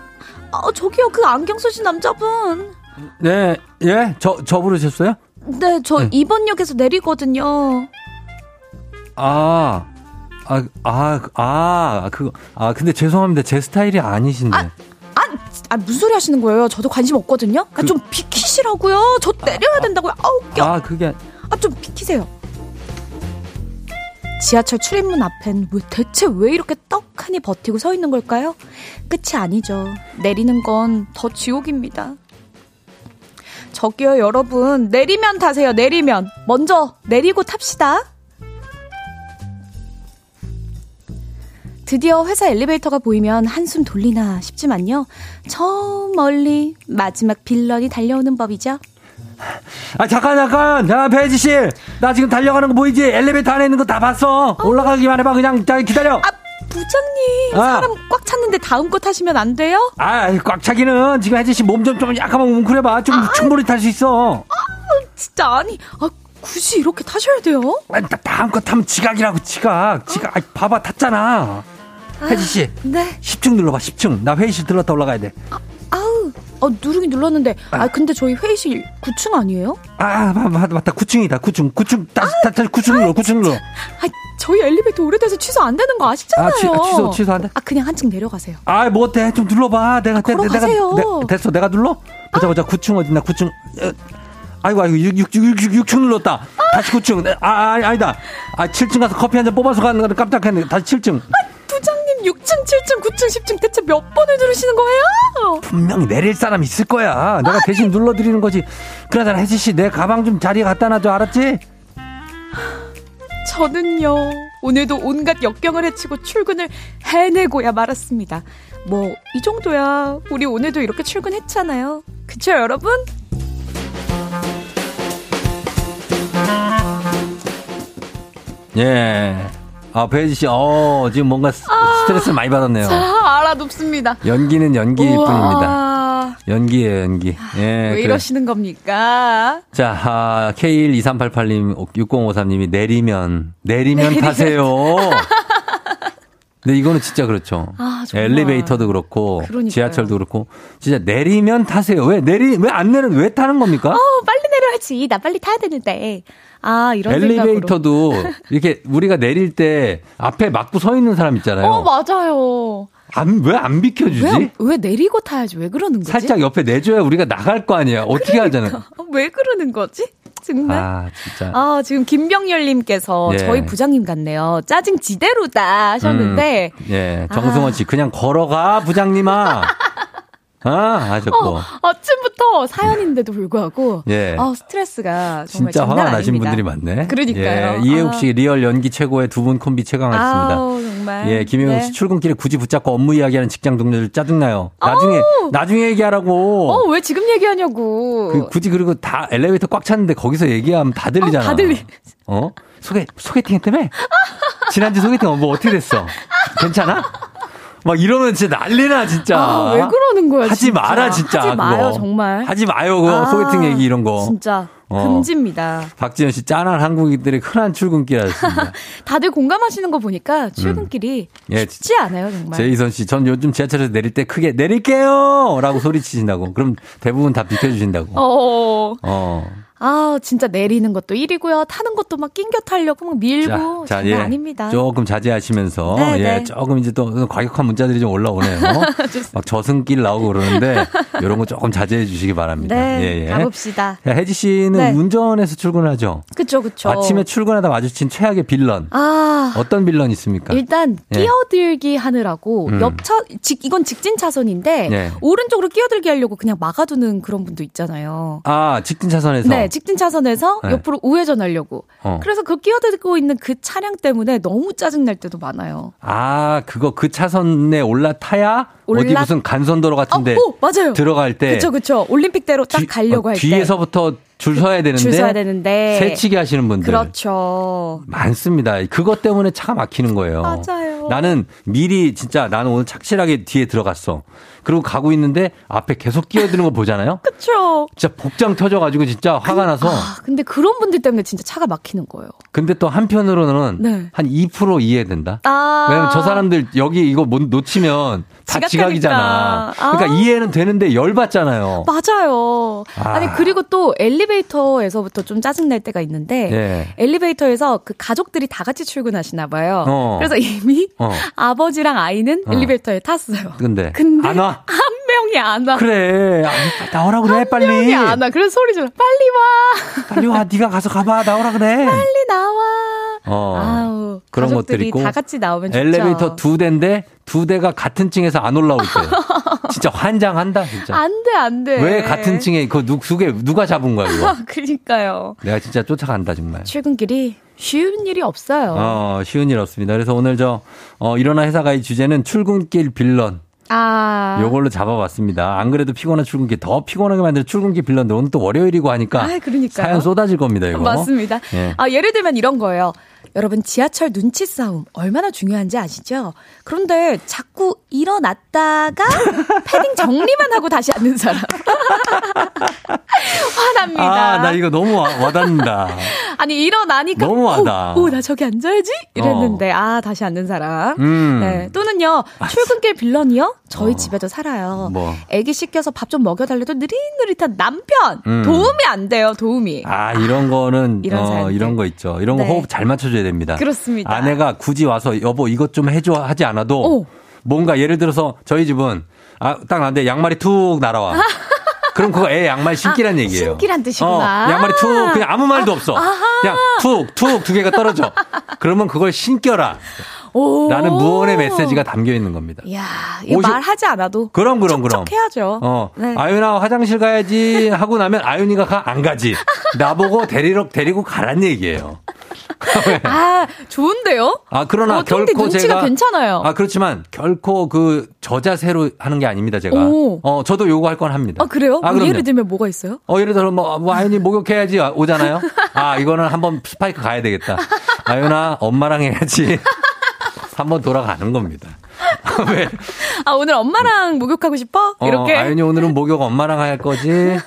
아, 저기요. 그 안경 쓰신 남자분. 네, 예, 저, 저 부르셨어요? 네, 저 네. 2번 역에서 내리거든요. 아, 아, 아, 아, 그거, 아, 근데 죄송합니다. 제 스타일이 아니신데. 아, 아, 무슨 소리 하시는 거예요? 저도 관심 없거든요? 아, 좀 비키시라고요. 저 내려야 된다고요. 아우, 껴. 아, 그게, 아, 좀 비키세요. 지하철 출입문 앞엔 왜 대체 왜 이렇게 떡하니 버티고 서 있는 걸까요? 끝이 아니죠. 내리는 건 더 지옥입니다. 저기요, 여러분. 내리면 타세요, 내리면. 먼저 내리고 탑시다. 드디어 회사 엘리베이터가 보이면 한숨 돌리나 싶지만요. 저 멀리 마지막 빌런이 달려오는 법이죠. 아, 잠깐, 잠깐! 야, 배지 씨! 나 지금 달려가는 거 보이지? 엘리베이터 안에 있는 거 다 봤어! 올라가기만 해봐, 그냥. 자, 기다려! 아, 부장님, 아. 사람 꽉 찼는데 다음 거 타시면 안 돼요? 아, 꽉 차기는 지금 혜지 씨몸 좀 좀 약간만 뭉클해봐. 좀 충분히 탈 수 있어. 진짜 아니, 아, 굳이 이렇게 타셔야 돼요? 아, 나 다음 거 타면 지각이라고, 지각. 지각. 아, 봐봐, 탔잖아. 혜지 씨. 네. 10층 눌러봐, 10층. 나 회의실 들렀다 올라가야 돼. 아 우, 어, 누르긴 눌렀는데, 아, 근데 저희 회의실 9층 아니에요? 아, 맞- 맞다, 맞다. 9층이다, 9층. 9층, 다, 다, 다, 9층 눌러, 9층 눌러. 아, 저희 엘리베이터 오래돼서 취소 안 되는 거 아시잖아요. 아, 취- 아, 취소, 취소 안 돼? 아, 그냥 한층 내려가세요. 아, 뭐 어때? 좀 눌러봐. 내가, 내, 걸어가세요. 내, 됐어. 내가 눌러? 보자, 보자. 9층 어딨나, 9층. 어, 아이고, 아이고, 6, 6, 6, 6, 6층 눌렀다. 다시 9층. 아, 아, 아니다. 아, 7층 가서 커피 한 잔 뽑아서 가는 거는 깜짝했네. 다시 7층. 부장님 6층, 7층, 9층, 10층 대체 몇 번을 누르시는 거예요? 분명히 내릴 사람 있을 거야. 내가 대신 눌러드리는 거지. 그러잖아, 혜지 씨, 내 가방 좀 자리에 갖다 놔줘. 알았지? 저는요, 오늘도 온갖 역경을 헤치고 출근을 해내고야 말았습니다. 뭐, 이 정도야. 우리 오늘도 이렇게 출근했잖아요. 그쵸, 여러분? 예. 아, 배지 씨, 어, 지금 뭔가 스, 트레스를 많이 받았네요. 자, 알아둡습니다. 연기는 연기일 우와. 뿐입니다. 연기예요, 연기. 예. 왜 그래. 이러시는 겁니까? 자, 아, K12388님, 6053님이 내리면, 내리면 내리면. 타세요. [laughs] 근데 이거는 진짜 그렇죠. 아. 엘리베이터도 그렇고, 그러니까요. 지하철도 그렇고, 진짜 내리면 타세요. 왜 내리, 왜 안 내는, 왜 타는 겁니까? 어, 빨리 타야지. 나 빨리 타야 되는데. 아, 이런. 엘리베이터도 이렇게 우리가 내릴 때 앞에 막고 서 있는 사람 있잖아요. 어, 맞아요. 안, 왜안 비켜주지? 왜, 왜 내리고 타야지? 왜 그러는 거지? 살짝 옆에 내줘야 우리가 나갈 거 아니야. 어떻게 하잖아요. 어, 왜 그러는 거지? 정말. 아, 진짜. 아, 지금 김병열님께서 예. 저희 부장님 같네요. 짜증 지대로다 하셨는데. 음, 예, 정승원 씨, 그냥 걸어가, 부장님아. [laughs] 아, 하셨고. 어, 아침부터 사연인데도 불구하고. 예. 아, 스트레스가 정말 진짜 화가 나신. 분들이 많네. 그러니까요. 예, 이혜욱 아. 씨 리얼 연기 최고의 두 분 콤비 최강하셨습니다. 아우, 정말. 예, 김혜영 네. 씨 출근길에 굳이 붙잡고 업무 이야기하는 직장 동료들 짜증나요. 나중에 나중에 얘기하라고. 어, 왜 지금 얘기하냐고. 그, 굳이 그리고 다 엘리베이터 꽉 찼는데 거기서 얘기하면 다 들리잖아. 어, 다 들리- 어? 소개 소개팅 했다며? 지난주 소개팅 뭐 어떻게 됐어? 괜찮아? 막 이러면 진짜 난리나 진짜. 아, 왜 그러는 거야, 하지 진짜. 마라 진짜. 하지 마요, 그거. 정말. 하지 마요 그거 아, 소개팅 얘기 이런 거. 진짜 어. 금지입니다. 박지현 씨 짠한 한국인들의 흔한 출근길이었습니다. [laughs] 다들 공감하시는 거 보니까 출근길이 예, 쉽지 않아요, 정말. 제이선 씨, 전 요즘 지하철에서 내릴 때 크게 내릴게요! 라고 소리치신다고. 그럼 대부분 다 비켜주신다고. 어. 어. 아, 진짜 내리는 것도 일이고요. 타는 것도 막 낑겨 타려고 막 밀고. 자, 장난 예. 아닙니다. 조금 자제하시면서, 네, 예, 네. 조금 이제 또 과격한 문자들이 좀 올라오네요. [laughs] 막 저승길 나오고 그러는데, 이런 거 조금 자제해 주시기 바랍니다. 네, 예, 예. 가봅시다. 야, 혜지 씨는 네. 운전해서 출근하죠? 그쵸, 그쵸. 아침에 출근하다 마주친 최악의 빌런. 아. 어떤 빌런 있습니까? 일단 예. 끼어들기 하느라고 음. 옆차 직 이건 직진 차선인데 예. 오른쪽으로 끼어들기 하려고 그냥 막아두는 그런 분도 있잖아요. 아, 직진 차선에서. 네, 직진 차선에서 네. 옆으로 우회전하려고. 어. 그래서 그 끼어들고 있는 그 차량 때문에 너무 짜증 날 때도 많아요. 아, 그거 그 차선에 올라타야 어디 올라- 무슨 간선도로 같은데 어, 오, 맞아요. 들어갈 때 그쵸, 그쵸. 올림픽대로 딱 가려고 어, 할 때. 뒤에서부터 줄 서야 되는데 줄 서야 되는데. 새치기 하시는 분들 그렇죠. 많습니다. 그것 때문에 차가 막히는 거예요. 맞아요. 나는 미리 진짜 나는 오늘 착실하게 뒤에 들어갔어. 그리고 가고 있는데 앞에 계속 끼어드는 거 보잖아요. [laughs] 그쵸. 진짜 복장 터져가지고 진짜 화가 나서. 아, 근데 그런 분들 때문에 진짜 차가 막히는 거예요. 근데 또 한편으로는 네. 한2% 이해된다. 아. 왜냐면 저 사람들 여기 이거 못 놓치면 다 지각하니까. 지각이잖아. 아. 그러니까 이해는 되는데 열받잖아요. 맞아요. 아. 아니 그리고 또 엘리베이터에서부터 좀 짜증 날 때가 있는데 예. 엘리베이터에서 그 가족들이 다 같이 출근하시나 봐요. 어. 그래서 이미 어. 아버지랑 아이는 어. 엘리베이터에 탔어요. 근데, 근데 안 와. 한 명이 안 와. 그래. 아, 나오라 그래 한 빨리. 명이 안 와. 그래서 소리 질러. 빨리 와. 빨리 와. 네가 가서 가봐. 나오라 그래. 빨리 나와. 어. 아우. 그런 것들 가족들이 있고. 다 같이 나오면 좋죠. 엘리베이터 두 대인데 두 대가 같은 층에서 안 올라올 때. [laughs] 진짜 환장한다 진짜. 안 돼, 안 돼. 왜 같은 층에 그두개 누가 잡은 거야 이거. [laughs] 그러니까요. 내가 진짜 쫓아간다 정말. 출근길이 쉬운 일이 없어요. 어, 쉬운 일 없습니다. 그래서 오늘 저, 어, 일어나 회사 가의 주제는 출근길 빌런. 아. 요걸로 잡아봤습니다. 안 그래도 피곤한 출근길 더 피곤하게 만드는 출근길 빌런들 오늘 또 월요일이고 하니까 아. 사연 쏟아질 겁니다 이거. 맞습니다. 예. 아, 예를 들면 이런 거예요. 여러분 지하철 눈치 싸움 얼마나 중요한지 아시죠? 그런데 자꾸 일어났다가 [laughs] 패딩 정리만 하고 다시 앉는 사람. [laughs] 화납니다. 아, 나 이거 너무 와, 와닿는다. 아니 일어나니까 너무 와닿아. 오, 오, 나 저기 앉아야지 이랬는데 아 다시 앉는 사람. 음. 아, 네. 또는요 출근길 빌런이요. 저희 집에도 살아요. 뭐. 애기 씻겨서 밥 좀 먹여달래도 느릿느릿한 남편 음. 도움이 안 돼요. 도움이. 아, 이런 거는, 이런 어. 이런 거 있죠. 이런 거 네. 호흡 잘 맞춰줘야 됩니다. 그렇습니다. 아내가 굳이 와서 여보 이것 좀 해줘 하지 않아도 오. 뭔가 예를 들어서 저희 집은 아, 딱 나한테 양말이 툭 날아와. [laughs] 그럼 그거 애 양말 신기란 얘기예요. 아, 신기란 뜻이구나. 어, 양말이 툭 그냥 아무 말도 없어. 그냥 툭툭 두 개가 떨어져. 그러면 그걸 신겨라. 오. 라는 무언의 메시지가 담겨 있는 겁니다. 이야, 이거 오십- 말하지 않아도 그럼 그럼 그럼. 해야죠. 어, 네. 아윤아 화장실 가야지 하고 나면 아윤이가 가 안 가지. [laughs] 나보고 데리러 데리고 가란 얘기예요. [laughs] 아, 좋은데요? 아 그러나 어, 결코 제가 괜찮아요. 아 그렇지만 결코 그 저자세로 하는 게 아닙니다 제가. 오. 어 저도 요거 할 건 합니다. 아, 그래요? 뭐 그럼요. 예를 들면 뭐가 있어요? 어 예를 들어 뭐, 뭐 아윤이 [laughs] 목욕해야지 오잖아요. 아 이거는 한번 스파이크 가야 되겠다. 아윤아 엄마랑 해야지. 한번 돌아가는 겁니다. [laughs] 왜? 아, 오늘 엄마랑 목욕하고 싶어? 어, 이렇게. 아윤이 오늘은 목욕 엄마랑 할 거지.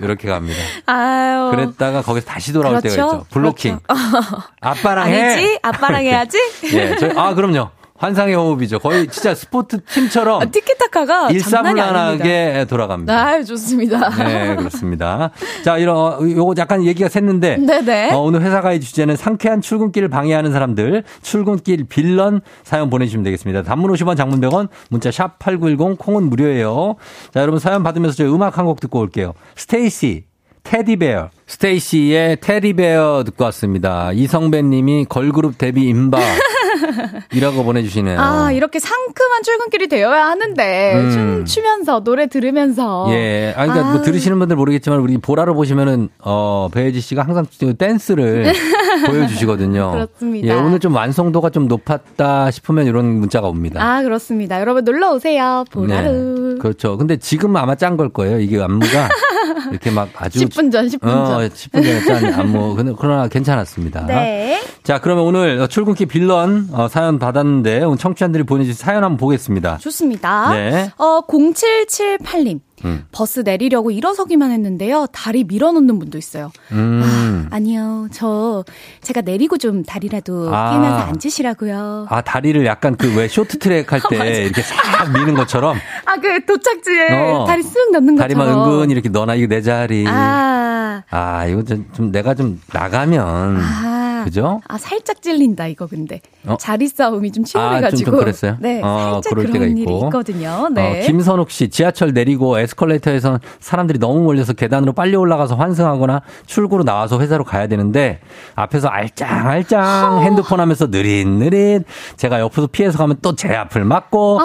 이렇게 갑니다. 아유. 그랬다가 거기서 다시 돌아올 그렇죠? 때가 있죠. 블로킹. 그렇죠. [laughs] 아빠랑 해. 아니지? 아빠랑 해야지? [laughs] 예, 저희, 아, 그럼요. 환상의 호흡이죠. 거의 진짜 스포츠 팀처럼 아, 티키타카가. 일사불란하게 돌아갑니다. 아, 좋습니다. 네, 그렇습니다. 자, 이런, 요거 약간 얘기가 샜는데. 네네. 어, 오늘 회사 가의 주제는 상쾌한 출근길을 방해하는 사람들, 출근길 빌런 사연 보내주시면 되겠습니다. 단문 50원, 장문 100원, 문자 샵 8910, 콩은 무료예요. 자, 여러분 사연 받으면서 저희 음악 한 곡 듣고 올게요. 스테이시. 테디베어. 스테이시의 테디베어 듣고 왔습니다. 이성배 님이 걸그룹 데뷔 임박. [laughs] [laughs] 이라고 보내주시네요. 아, 이렇게 상큼한 출근길이 되어야 하는데, 음. 춤 추면서, 노래 들으면서. 예. 아, 그러니까 아. 뭐 들으시는 분들 모르겠지만 우리 보라로 보시면은 어 배혜지 씨가 항상 댄스를 [laughs] 보여주시거든요. 그렇습니다. 예, 오늘 좀 완성도가 좀 높았다 싶으면 이런 문자가 옵니다. 아, 그렇습니다. 여러분 놀러 오세요. 보라로. 그렇죠. 근데 지금 아마 짠 걸 거예요. 이게 안무가 [laughs] 이렇게 막 아주 10분 전, 10분 어, 전. 10분 전에 짠 안무. 그러나 괜찮았습니다. 네. 자, 그러면 오늘 출근길 빌런 어, 사연 받았는데 오늘 청취자들이 보내주신 사연 한번 보겠습니다. 좋습니다. 네. 어, 0778님. 음. 버스 내리려고 일어서기만 했는데요. 다리 밀어놓는 분도 있어요. 음. 아니요, 저 제가 내리고 좀 다리라도 아. 끼면서 앉으시라고요. 아, 다리를 약간 그 왜 쇼트트랙 할 [laughs] 때. 이렇게 싹 미는 것처럼 아, 그 도착지에 어. 다리 쓱 넣는 다리만 것처럼. 은근 이렇게 넣어놔 이거 내 자리. 아, 아, 이거 좀, 좀 내가 좀 나가면 아. 그죠? 아, 살짝 찔린다, 이거 근데. 어? 자리 싸움이 좀 치열해가지고. 아, 좀- 좀 그랬어요? 네, 어, 살짝 그럴 때가 있고. 있거든요. 네. 어, 김선욱 씨, 지하철 내리고 에스컬레이터에선 사람들이 너무 몰려서 계단으로 빨리 올라가서 환승하거나 출구로 나와서 회사로 가야 되는데 앞에서 알짱알짱 핸드폰 하면서 느릿느릿 제가 옆에서 피해서 가면 또 제 앞을 막고.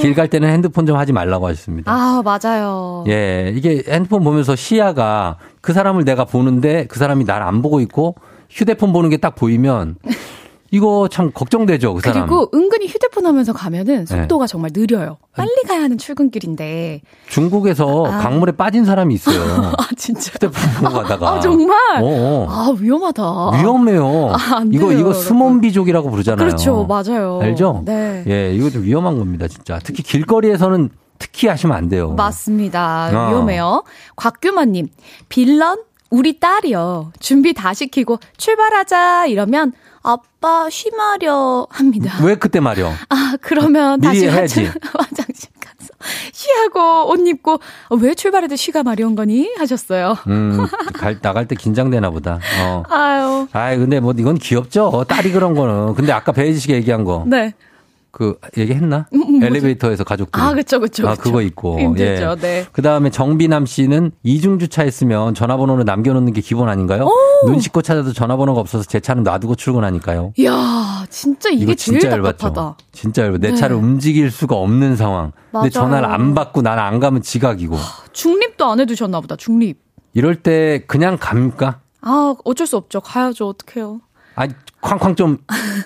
길 갈 때는 핸드폰 좀 하지 말라고 하셨습니다. 아, 맞아요. 예, 이게 핸드폰 보면서 시야가 그 사람을 내가 보는데 그 사람이 날 안 보고 있고 휴대폰 보는 게 딱 보이면 이거 참 걱정되죠, 그 사람. 그리고 은근히 휴대폰 하면서 가면은 네. 속도가 정말 느려요. 빨리 가야 하는 출근길인데. 중국에서 아. 강물에 빠진 사람이 있어요. [laughs] 아, 진짜. 휴대폰 보고 가다가. 아, 정말? 어, 어. 아, 위험하다. 위험해요. 아, 안 이거 돼요, 이거. 스몬비족이라고 부르잖아요. 그렇죠. 맞아요. 알죠? 네. 예, 이거 좀 위험한 겁니다, 진짜. 특히 길거리에서는 특히 하시면 안 돼요. 맞습니다. 어. 위험해요. 곽규만님, 빌런? 우리 딸이요. 준비 다 시키고 출발하자 이러면 아빠 쉬마려 합니다. 왜 그때 말이요? 아, 그러면 다시 해야지. 화장, [laughs] 화장실 가서 쉬하고 옷 입고 어, 왜 출발해도 쉬가 마려운 거니? 하셨어요. 음, [laughs] 갈, 나갈 때 긴장되나 보다. 어. 아유. 아이, 근데 뭐 이건 귀엽죠? 딸이 그런 거는. 근데 아까 배혜지 씨가 얘기한 거. 네. 그, 얘기했나? 음, 뭐죠? 엘리베이터에서 가족들. 아, 그쵸, 그쵸. 아. 그거 있고. 힘들죠, 예. 네. 그 다음에 정비남 씨는 이중 주차 했으면 전화번호를 남겨놓는 게 기본 아닌가요? 눈 씻고 찾아도 전화번호가 없어서 제 차는 놔두고 출근하니까요. 이야, 진짜 이게 이거 제일 진짜 답답하다. 진짜 열받. 내 네. 차를 움직일 수가 없는 상황. 맞아요. 근데 전화를 안 받고 난안 가면 지각이고. 중립도 안 해두셨나 보다, 중립. 이럴 때 그냥 갑니까? 아, 어쩔 수 없죠. 가야죠. 어떡해요. 아, 쾅쾅 좀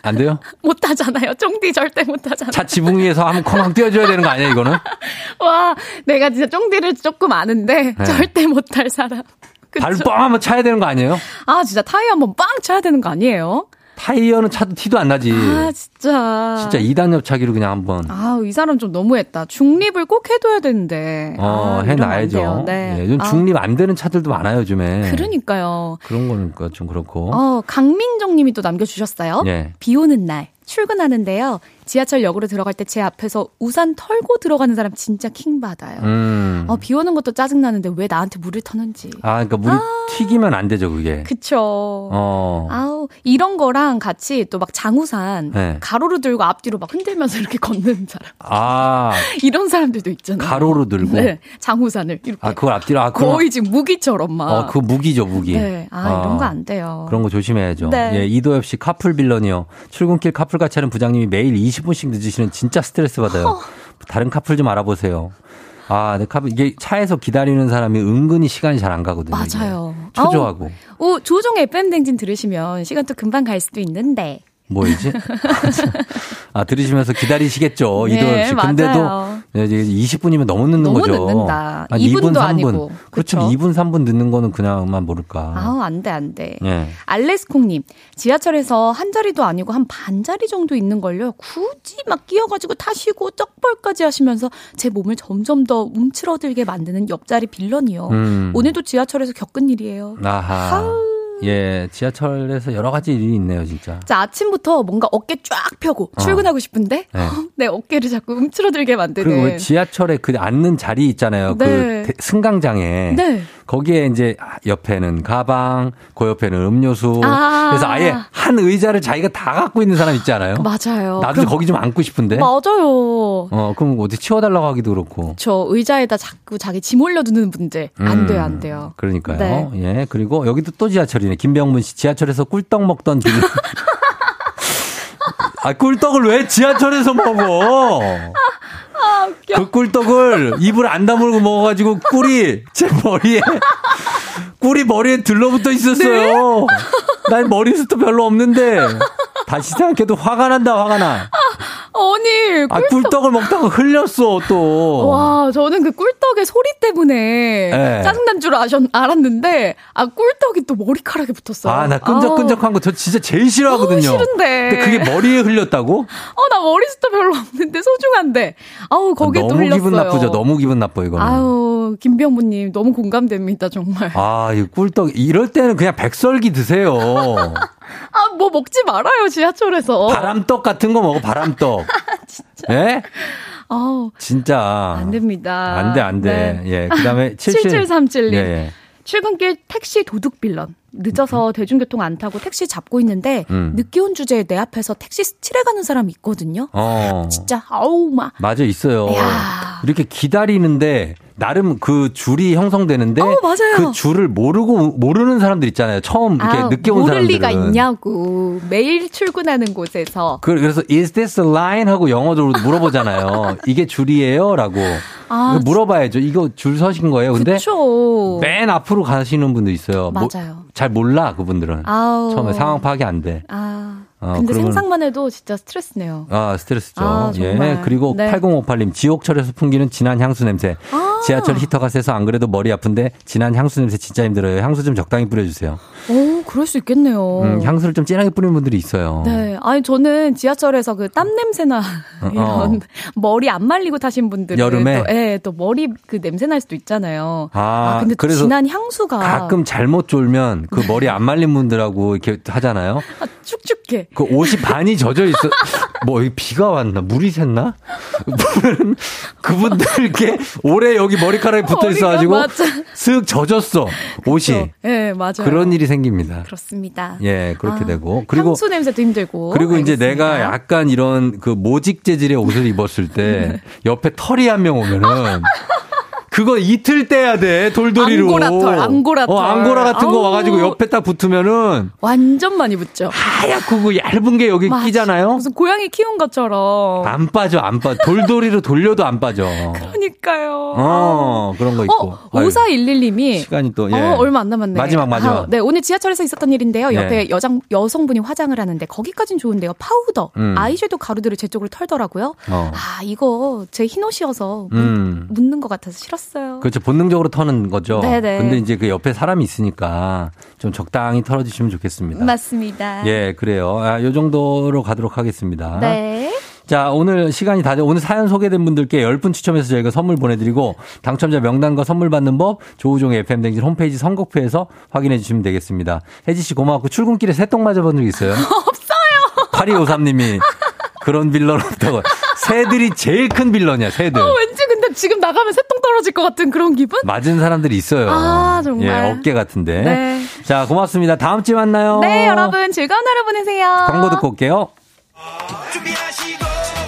안 돼요? [laughs] 못 하잖아요. 쫑디 절대 못 하잖아요. 차 지붕 위에서 한번 쾅쾅 띄워줘야 되는 거 아니야 이거는? [laughs] 와, 내가 진짜 쫑디를 조금 아는데 네. 절대 못 할 사람. 그쵸? 발뻥 한번 차야 되는 거 아니에요? 아, 진짜 타이어 한번 빵 쳐야 되는 거 아니에요? 타이어는 차도 티도 안 나지. 아, 진짜. 진짜 2단 옆차기로 그냥 한번 아, 이 사람 좀 너무했다. 중립을 꼭 해둬야 되는데. 어, 아, 해놔야죠. 네. 예, 요즘 아, 중립 안 되는 차들도 많아요, 요즘에. 그러니까요. 그런 거는 그좀 그렇고. 어, 강민정 님이 또 남겨주셨어요. 예. 비 오는 날, 출근하는데요. 지하철역으로 들어갈 때 제 앞에서 우산 털고 들어가는 사람 진짜 킹 받아요. 음. 어, 비 오는 것도 짜증 나는데 왜 나한테 물을 터는지. 아, 그러니까 물이 튀기면 안 되죠, 그게. 그쵸. 어. 아우, 이런 거랑 같이 또 막 장우산 네. 가로로 들고 앞뒤로 막 흔들면서 이렇게 걷는 사람. 아, [laughs] 이런 사람들도 있잖아요. 가로로 들고. 네. 장우산을 이렇게. 아, 그걸 앞뒤로, 아, 그거. 거의 지금 무기처럼 막. 어, 그거 무기죠, 무기. 네. 아, 어. 이런 거 안 돼요. 그런 거 조심해야죠. 네. 예, 이도엽 씨 카풀 빌런이요. 출근길 카풀 같이 하는 부장님이 매일 20 분씩 늦으시는 진짜 스트레스 받아요. 다른 카풀 좀 알아보세요. 아, 내 카풀 이게 차에서 기다리는 사람이 은근히 시간이 잘 안 가거든요. 이게. 맞아요. 초조하고. 아우, 오, 조종의 FM 댕진 들으시면 시간 또 금방 갈 수도 있는데. 뭐이지? [laughs] 아, 들으시면서 기다리시겠죠. 네, 씨. 근데도 맞아요. 네, 이제 20분이면 너무 늦는 너무 거죠. 늦는다. 한 2분도 2분, 3분. 아니고. 그렇죠. 그쵸? 2분, 3분 늦는 거는 그냥만 모를까. 아우, 안 돼, 안 돼. 예. 알레스콩님, 지하철에서 한 자리도 아니고 한 반자리 정도 있는 걸요. 굳이 막 끼어가지고 타시고 떡벌까지 하시면서 제 몸을 점점 더 움츠러들게 만드는 옆자리 빌런이요. 음. 오늘도 지하철에서 겪은 일이에요. 아하. 예, 지하철에서 여러 가지 일이 있네요, 진짜. 자, 아침부터 뭔가 어깨 쫙 펴고 어. 출근하고 싶은데 네. 내 [laughs] 어깨를 자꾸 움츠러들게 만드는. 그리고 왜 지하철에 그 앉는 자리 있잖아요. 네. 그 대- 승강장에. 네. 거기에 이제 옆에는 가방, 그 옆에는 음료수. 아. 그래서 아예 한 의자를 자기가 다 갖고 있는 사람 있지 않아요? 맞아요. 나도 거기 좀 앉고 싶은데. 맞아요. 어, 그럼 어디 치워달라고 하기도 그렇고. 저 의자에다 자꾸 자기 짐 올려두는 문제 안 음, 돼요, 안 돼요. 그러니까요. 네. 예. 그리고 여기도 또 지하철이네. 김병문 씨 지하철에서 꿀떡 먹던 길. [laughs] 아, 꿀떡을 왜 지하철에서 먹어? [laughs] 아, 그 꿀떡을 입을 안 다물고 먹어가지고 꿀이 제 머리에 꿀이 머리에 들러붙어 있었어요. 난 머리숱도 별로 없는데 다시 생각해도 화가 난다 화가 나. 아니, 아 꿀떡. 꿀떡을 먹다가 흘렸어 또. 와, 저는 그 꿀떡의 소리 때문에 네. 짜증난 줄 아셨, 알았는데, 아, 꿀떡이 또 머리카락에 붙었어요. 아 나 끈적끈적한 거저 진짜 제일 싫어하거든요. 너무 싫은데. 근데 그게 머리에 흘렸다고? 어, 나 머리숱도 별로 없는데 소중한데. 아우, 거기에 또 너무 흘렸어요. 기분 나쁘죠. 너무 기분 나빠 이거는. 아우, 김병무님 너무 공감됩니다, 정말. 아, 이 꿀떡 이럴 때는 그냥 백설기 드세요. [laughs] 아, 뭐 먹지 말아요, 지하철에서. 바람떡 같은 거 먹어. 바람떡. [laughs] 예? 아우, 진짜 안 됩니다. 안 돼, 안 돼. 네. 예. 그 다음에 [laughs] 77 7737님. 예, 예. 출근길 택시 도둑 빌런. 늦어서 대중교통 안 타고 택시 잡고 있는데 음. 늦게 온 주제에 내 앞에서 택시 스틸해가는 사람이 있거든요. 어. 진짜 아우 막 맞아 있어요. 야. 이렇게 기다리는데 나름 그 줄이 형성되는데 어, 맞아요. 그 줄을 모르고 모르는 사람들 있잖아요. 처음 이렇게 아, 늦게 온 모를 사람들은. 리가 있냐고 매일 출근하는 곳에서 그- 그래서 is this a line 하고 영어로 물어보잖아요. [laughs] 이게 줄이에요라고 아, 물어봐야죠. 이거 줄 서신 거예요. 근데 그쵸. 맨 앞으로 가시는 분도 있어요. 뭐- 맞아요. 잘 몰라 그분들은 아우. 처음에 상황 파악이 안 돼. 아 어, 근데 그러면- 생각만 해도 진짜 스트레스네요. 아, 스트레스죠. 아, 예. 그리고 네. 8058님, 지옥철에서 풍기는 진한 향수 냄새. 아. 지하철 히터 가 세서 안 그래도 머리 아픈데 진한 향수 냄새 진짜 힘들어요. 향수 좀 적당히 뿌려주세요. 오 그럴 수 있겠네요. 음, 향수를 좀 진하게 뿌리는 분들이 있어요. 네, 아니 저는 지하철에서 그 땀 냄새나 어, 이런 어. [laughs] 머리 안 말리고 타신 분들은 여름에? 또, 예, 또 머리 그 냄새 날 수도 있잖아요. 아, 근데 또 그래서 진한 향수가 가끔 잘못 졸면 그 머리 안 말린 분들하고 이렇게 하잖아요. 아, 축축해. 그 옷이 반이 젖어 있어. 뭐 여기 비가 왔나? 물이 샜나? 그분들께 오래 여기 머리카락에 붙어 있어가지고. 슥 젖었어 옷이. 예, 맞아요. 그런 일이 생깁니다. 그렇습니다. 예, 그렇게 아, 되고 그리고 향수 냄새도 힘들고. 그리고 이제 알겠습니다. 내가 약간 이런 그 모직 재질의 옷을 입었을 때 [laughs] 옆에 털이 한 명 오면은 그거 이틀 떼야 돼 돌돌이로. 앙고라털, 앙고라털. 어, 앙고라 같은 거 아우. 와가지고 옆에 딱 붙으면은 완전 많이 붙죠. 하얗고 그 얇은 게 여기 맞아. 끼잖아요. 무슨 고양이 키운 것처럼. 안 빠져, 안 빠져. 돌돌이로 돌려도 안 빠져. [laughs] 그러니까요. 어, 그런 거 있고. 어, 5411님이 시간이 또, 예. 어, 얼마 안 남았네. 마지막, 마지막. 아, 네, 오늘 지하철에서 있었던 일인데요. 옆에 예. 여장, 여성분이 화장을 하는데 거기까진 좋은데요. 파우더, 음. 아이섀도우 가루들을 제 쪽으로 털더라고요. 어. 아, 이거 제 흰 옷이어서 묻- 음. 묻는 것 같아서 싫었어요. 그렇죠. 본능적으로 터는 거죠. 네네. 근데 이제 그 옆에 사람이 있으니까 좀 적당히 털어주시면 좋겠습니다. 맞습니다. 예, 그래요. 아, 요 정도로 가도록 하겠습니다. 네. 자, 오늘 시간이 다 돼. 오늘 사연 소개된 분들께 10분 추첨해서 저희가 선물 보내드리고 당첨자 명단과 선물 받는 법 조우종의 FM댕진 홈페이지 선곡표에서 확인해 주시면 되겠습니다. 혜지 씨 고마웠고 출근길에 새똥 맞아본 적 있어요? [laughs] 없어요. 8253님이 그런 빌런 없다고. 새들이 제일 큰 빌런이야, 새들. 어, 왠지 지금 나가면 새똥 떨어질 것 같은 그런 기분? 맞은 사람들이 있어요. 아, 정말. 예, 어깨 같은데. 네. 자, 고맙습니다. 다음 주에 만나요. 네, 여러분 즐거운 하루 보내세요. 광고 듣고 올게요.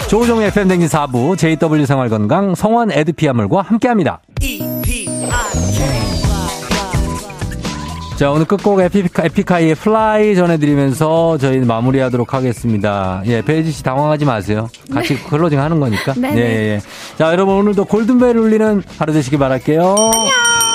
조우종의 FM대행진 4부 JW 생활건강 성원 에드피아물과 함께합니다. 자, 오늘 끝곡 에픽하, 에픽하이의 Fly 전해드리면서 저희 마무리하도록 하겠습니다. 예, 배지 씨 당황하지 마세요. 같이 closing 하는 거니까. [laughs] 네, 예, 네. 예, 예. 자, 여러분 오늘도 골든벨 울리는 하루 되시길 바랄게요. 안녕.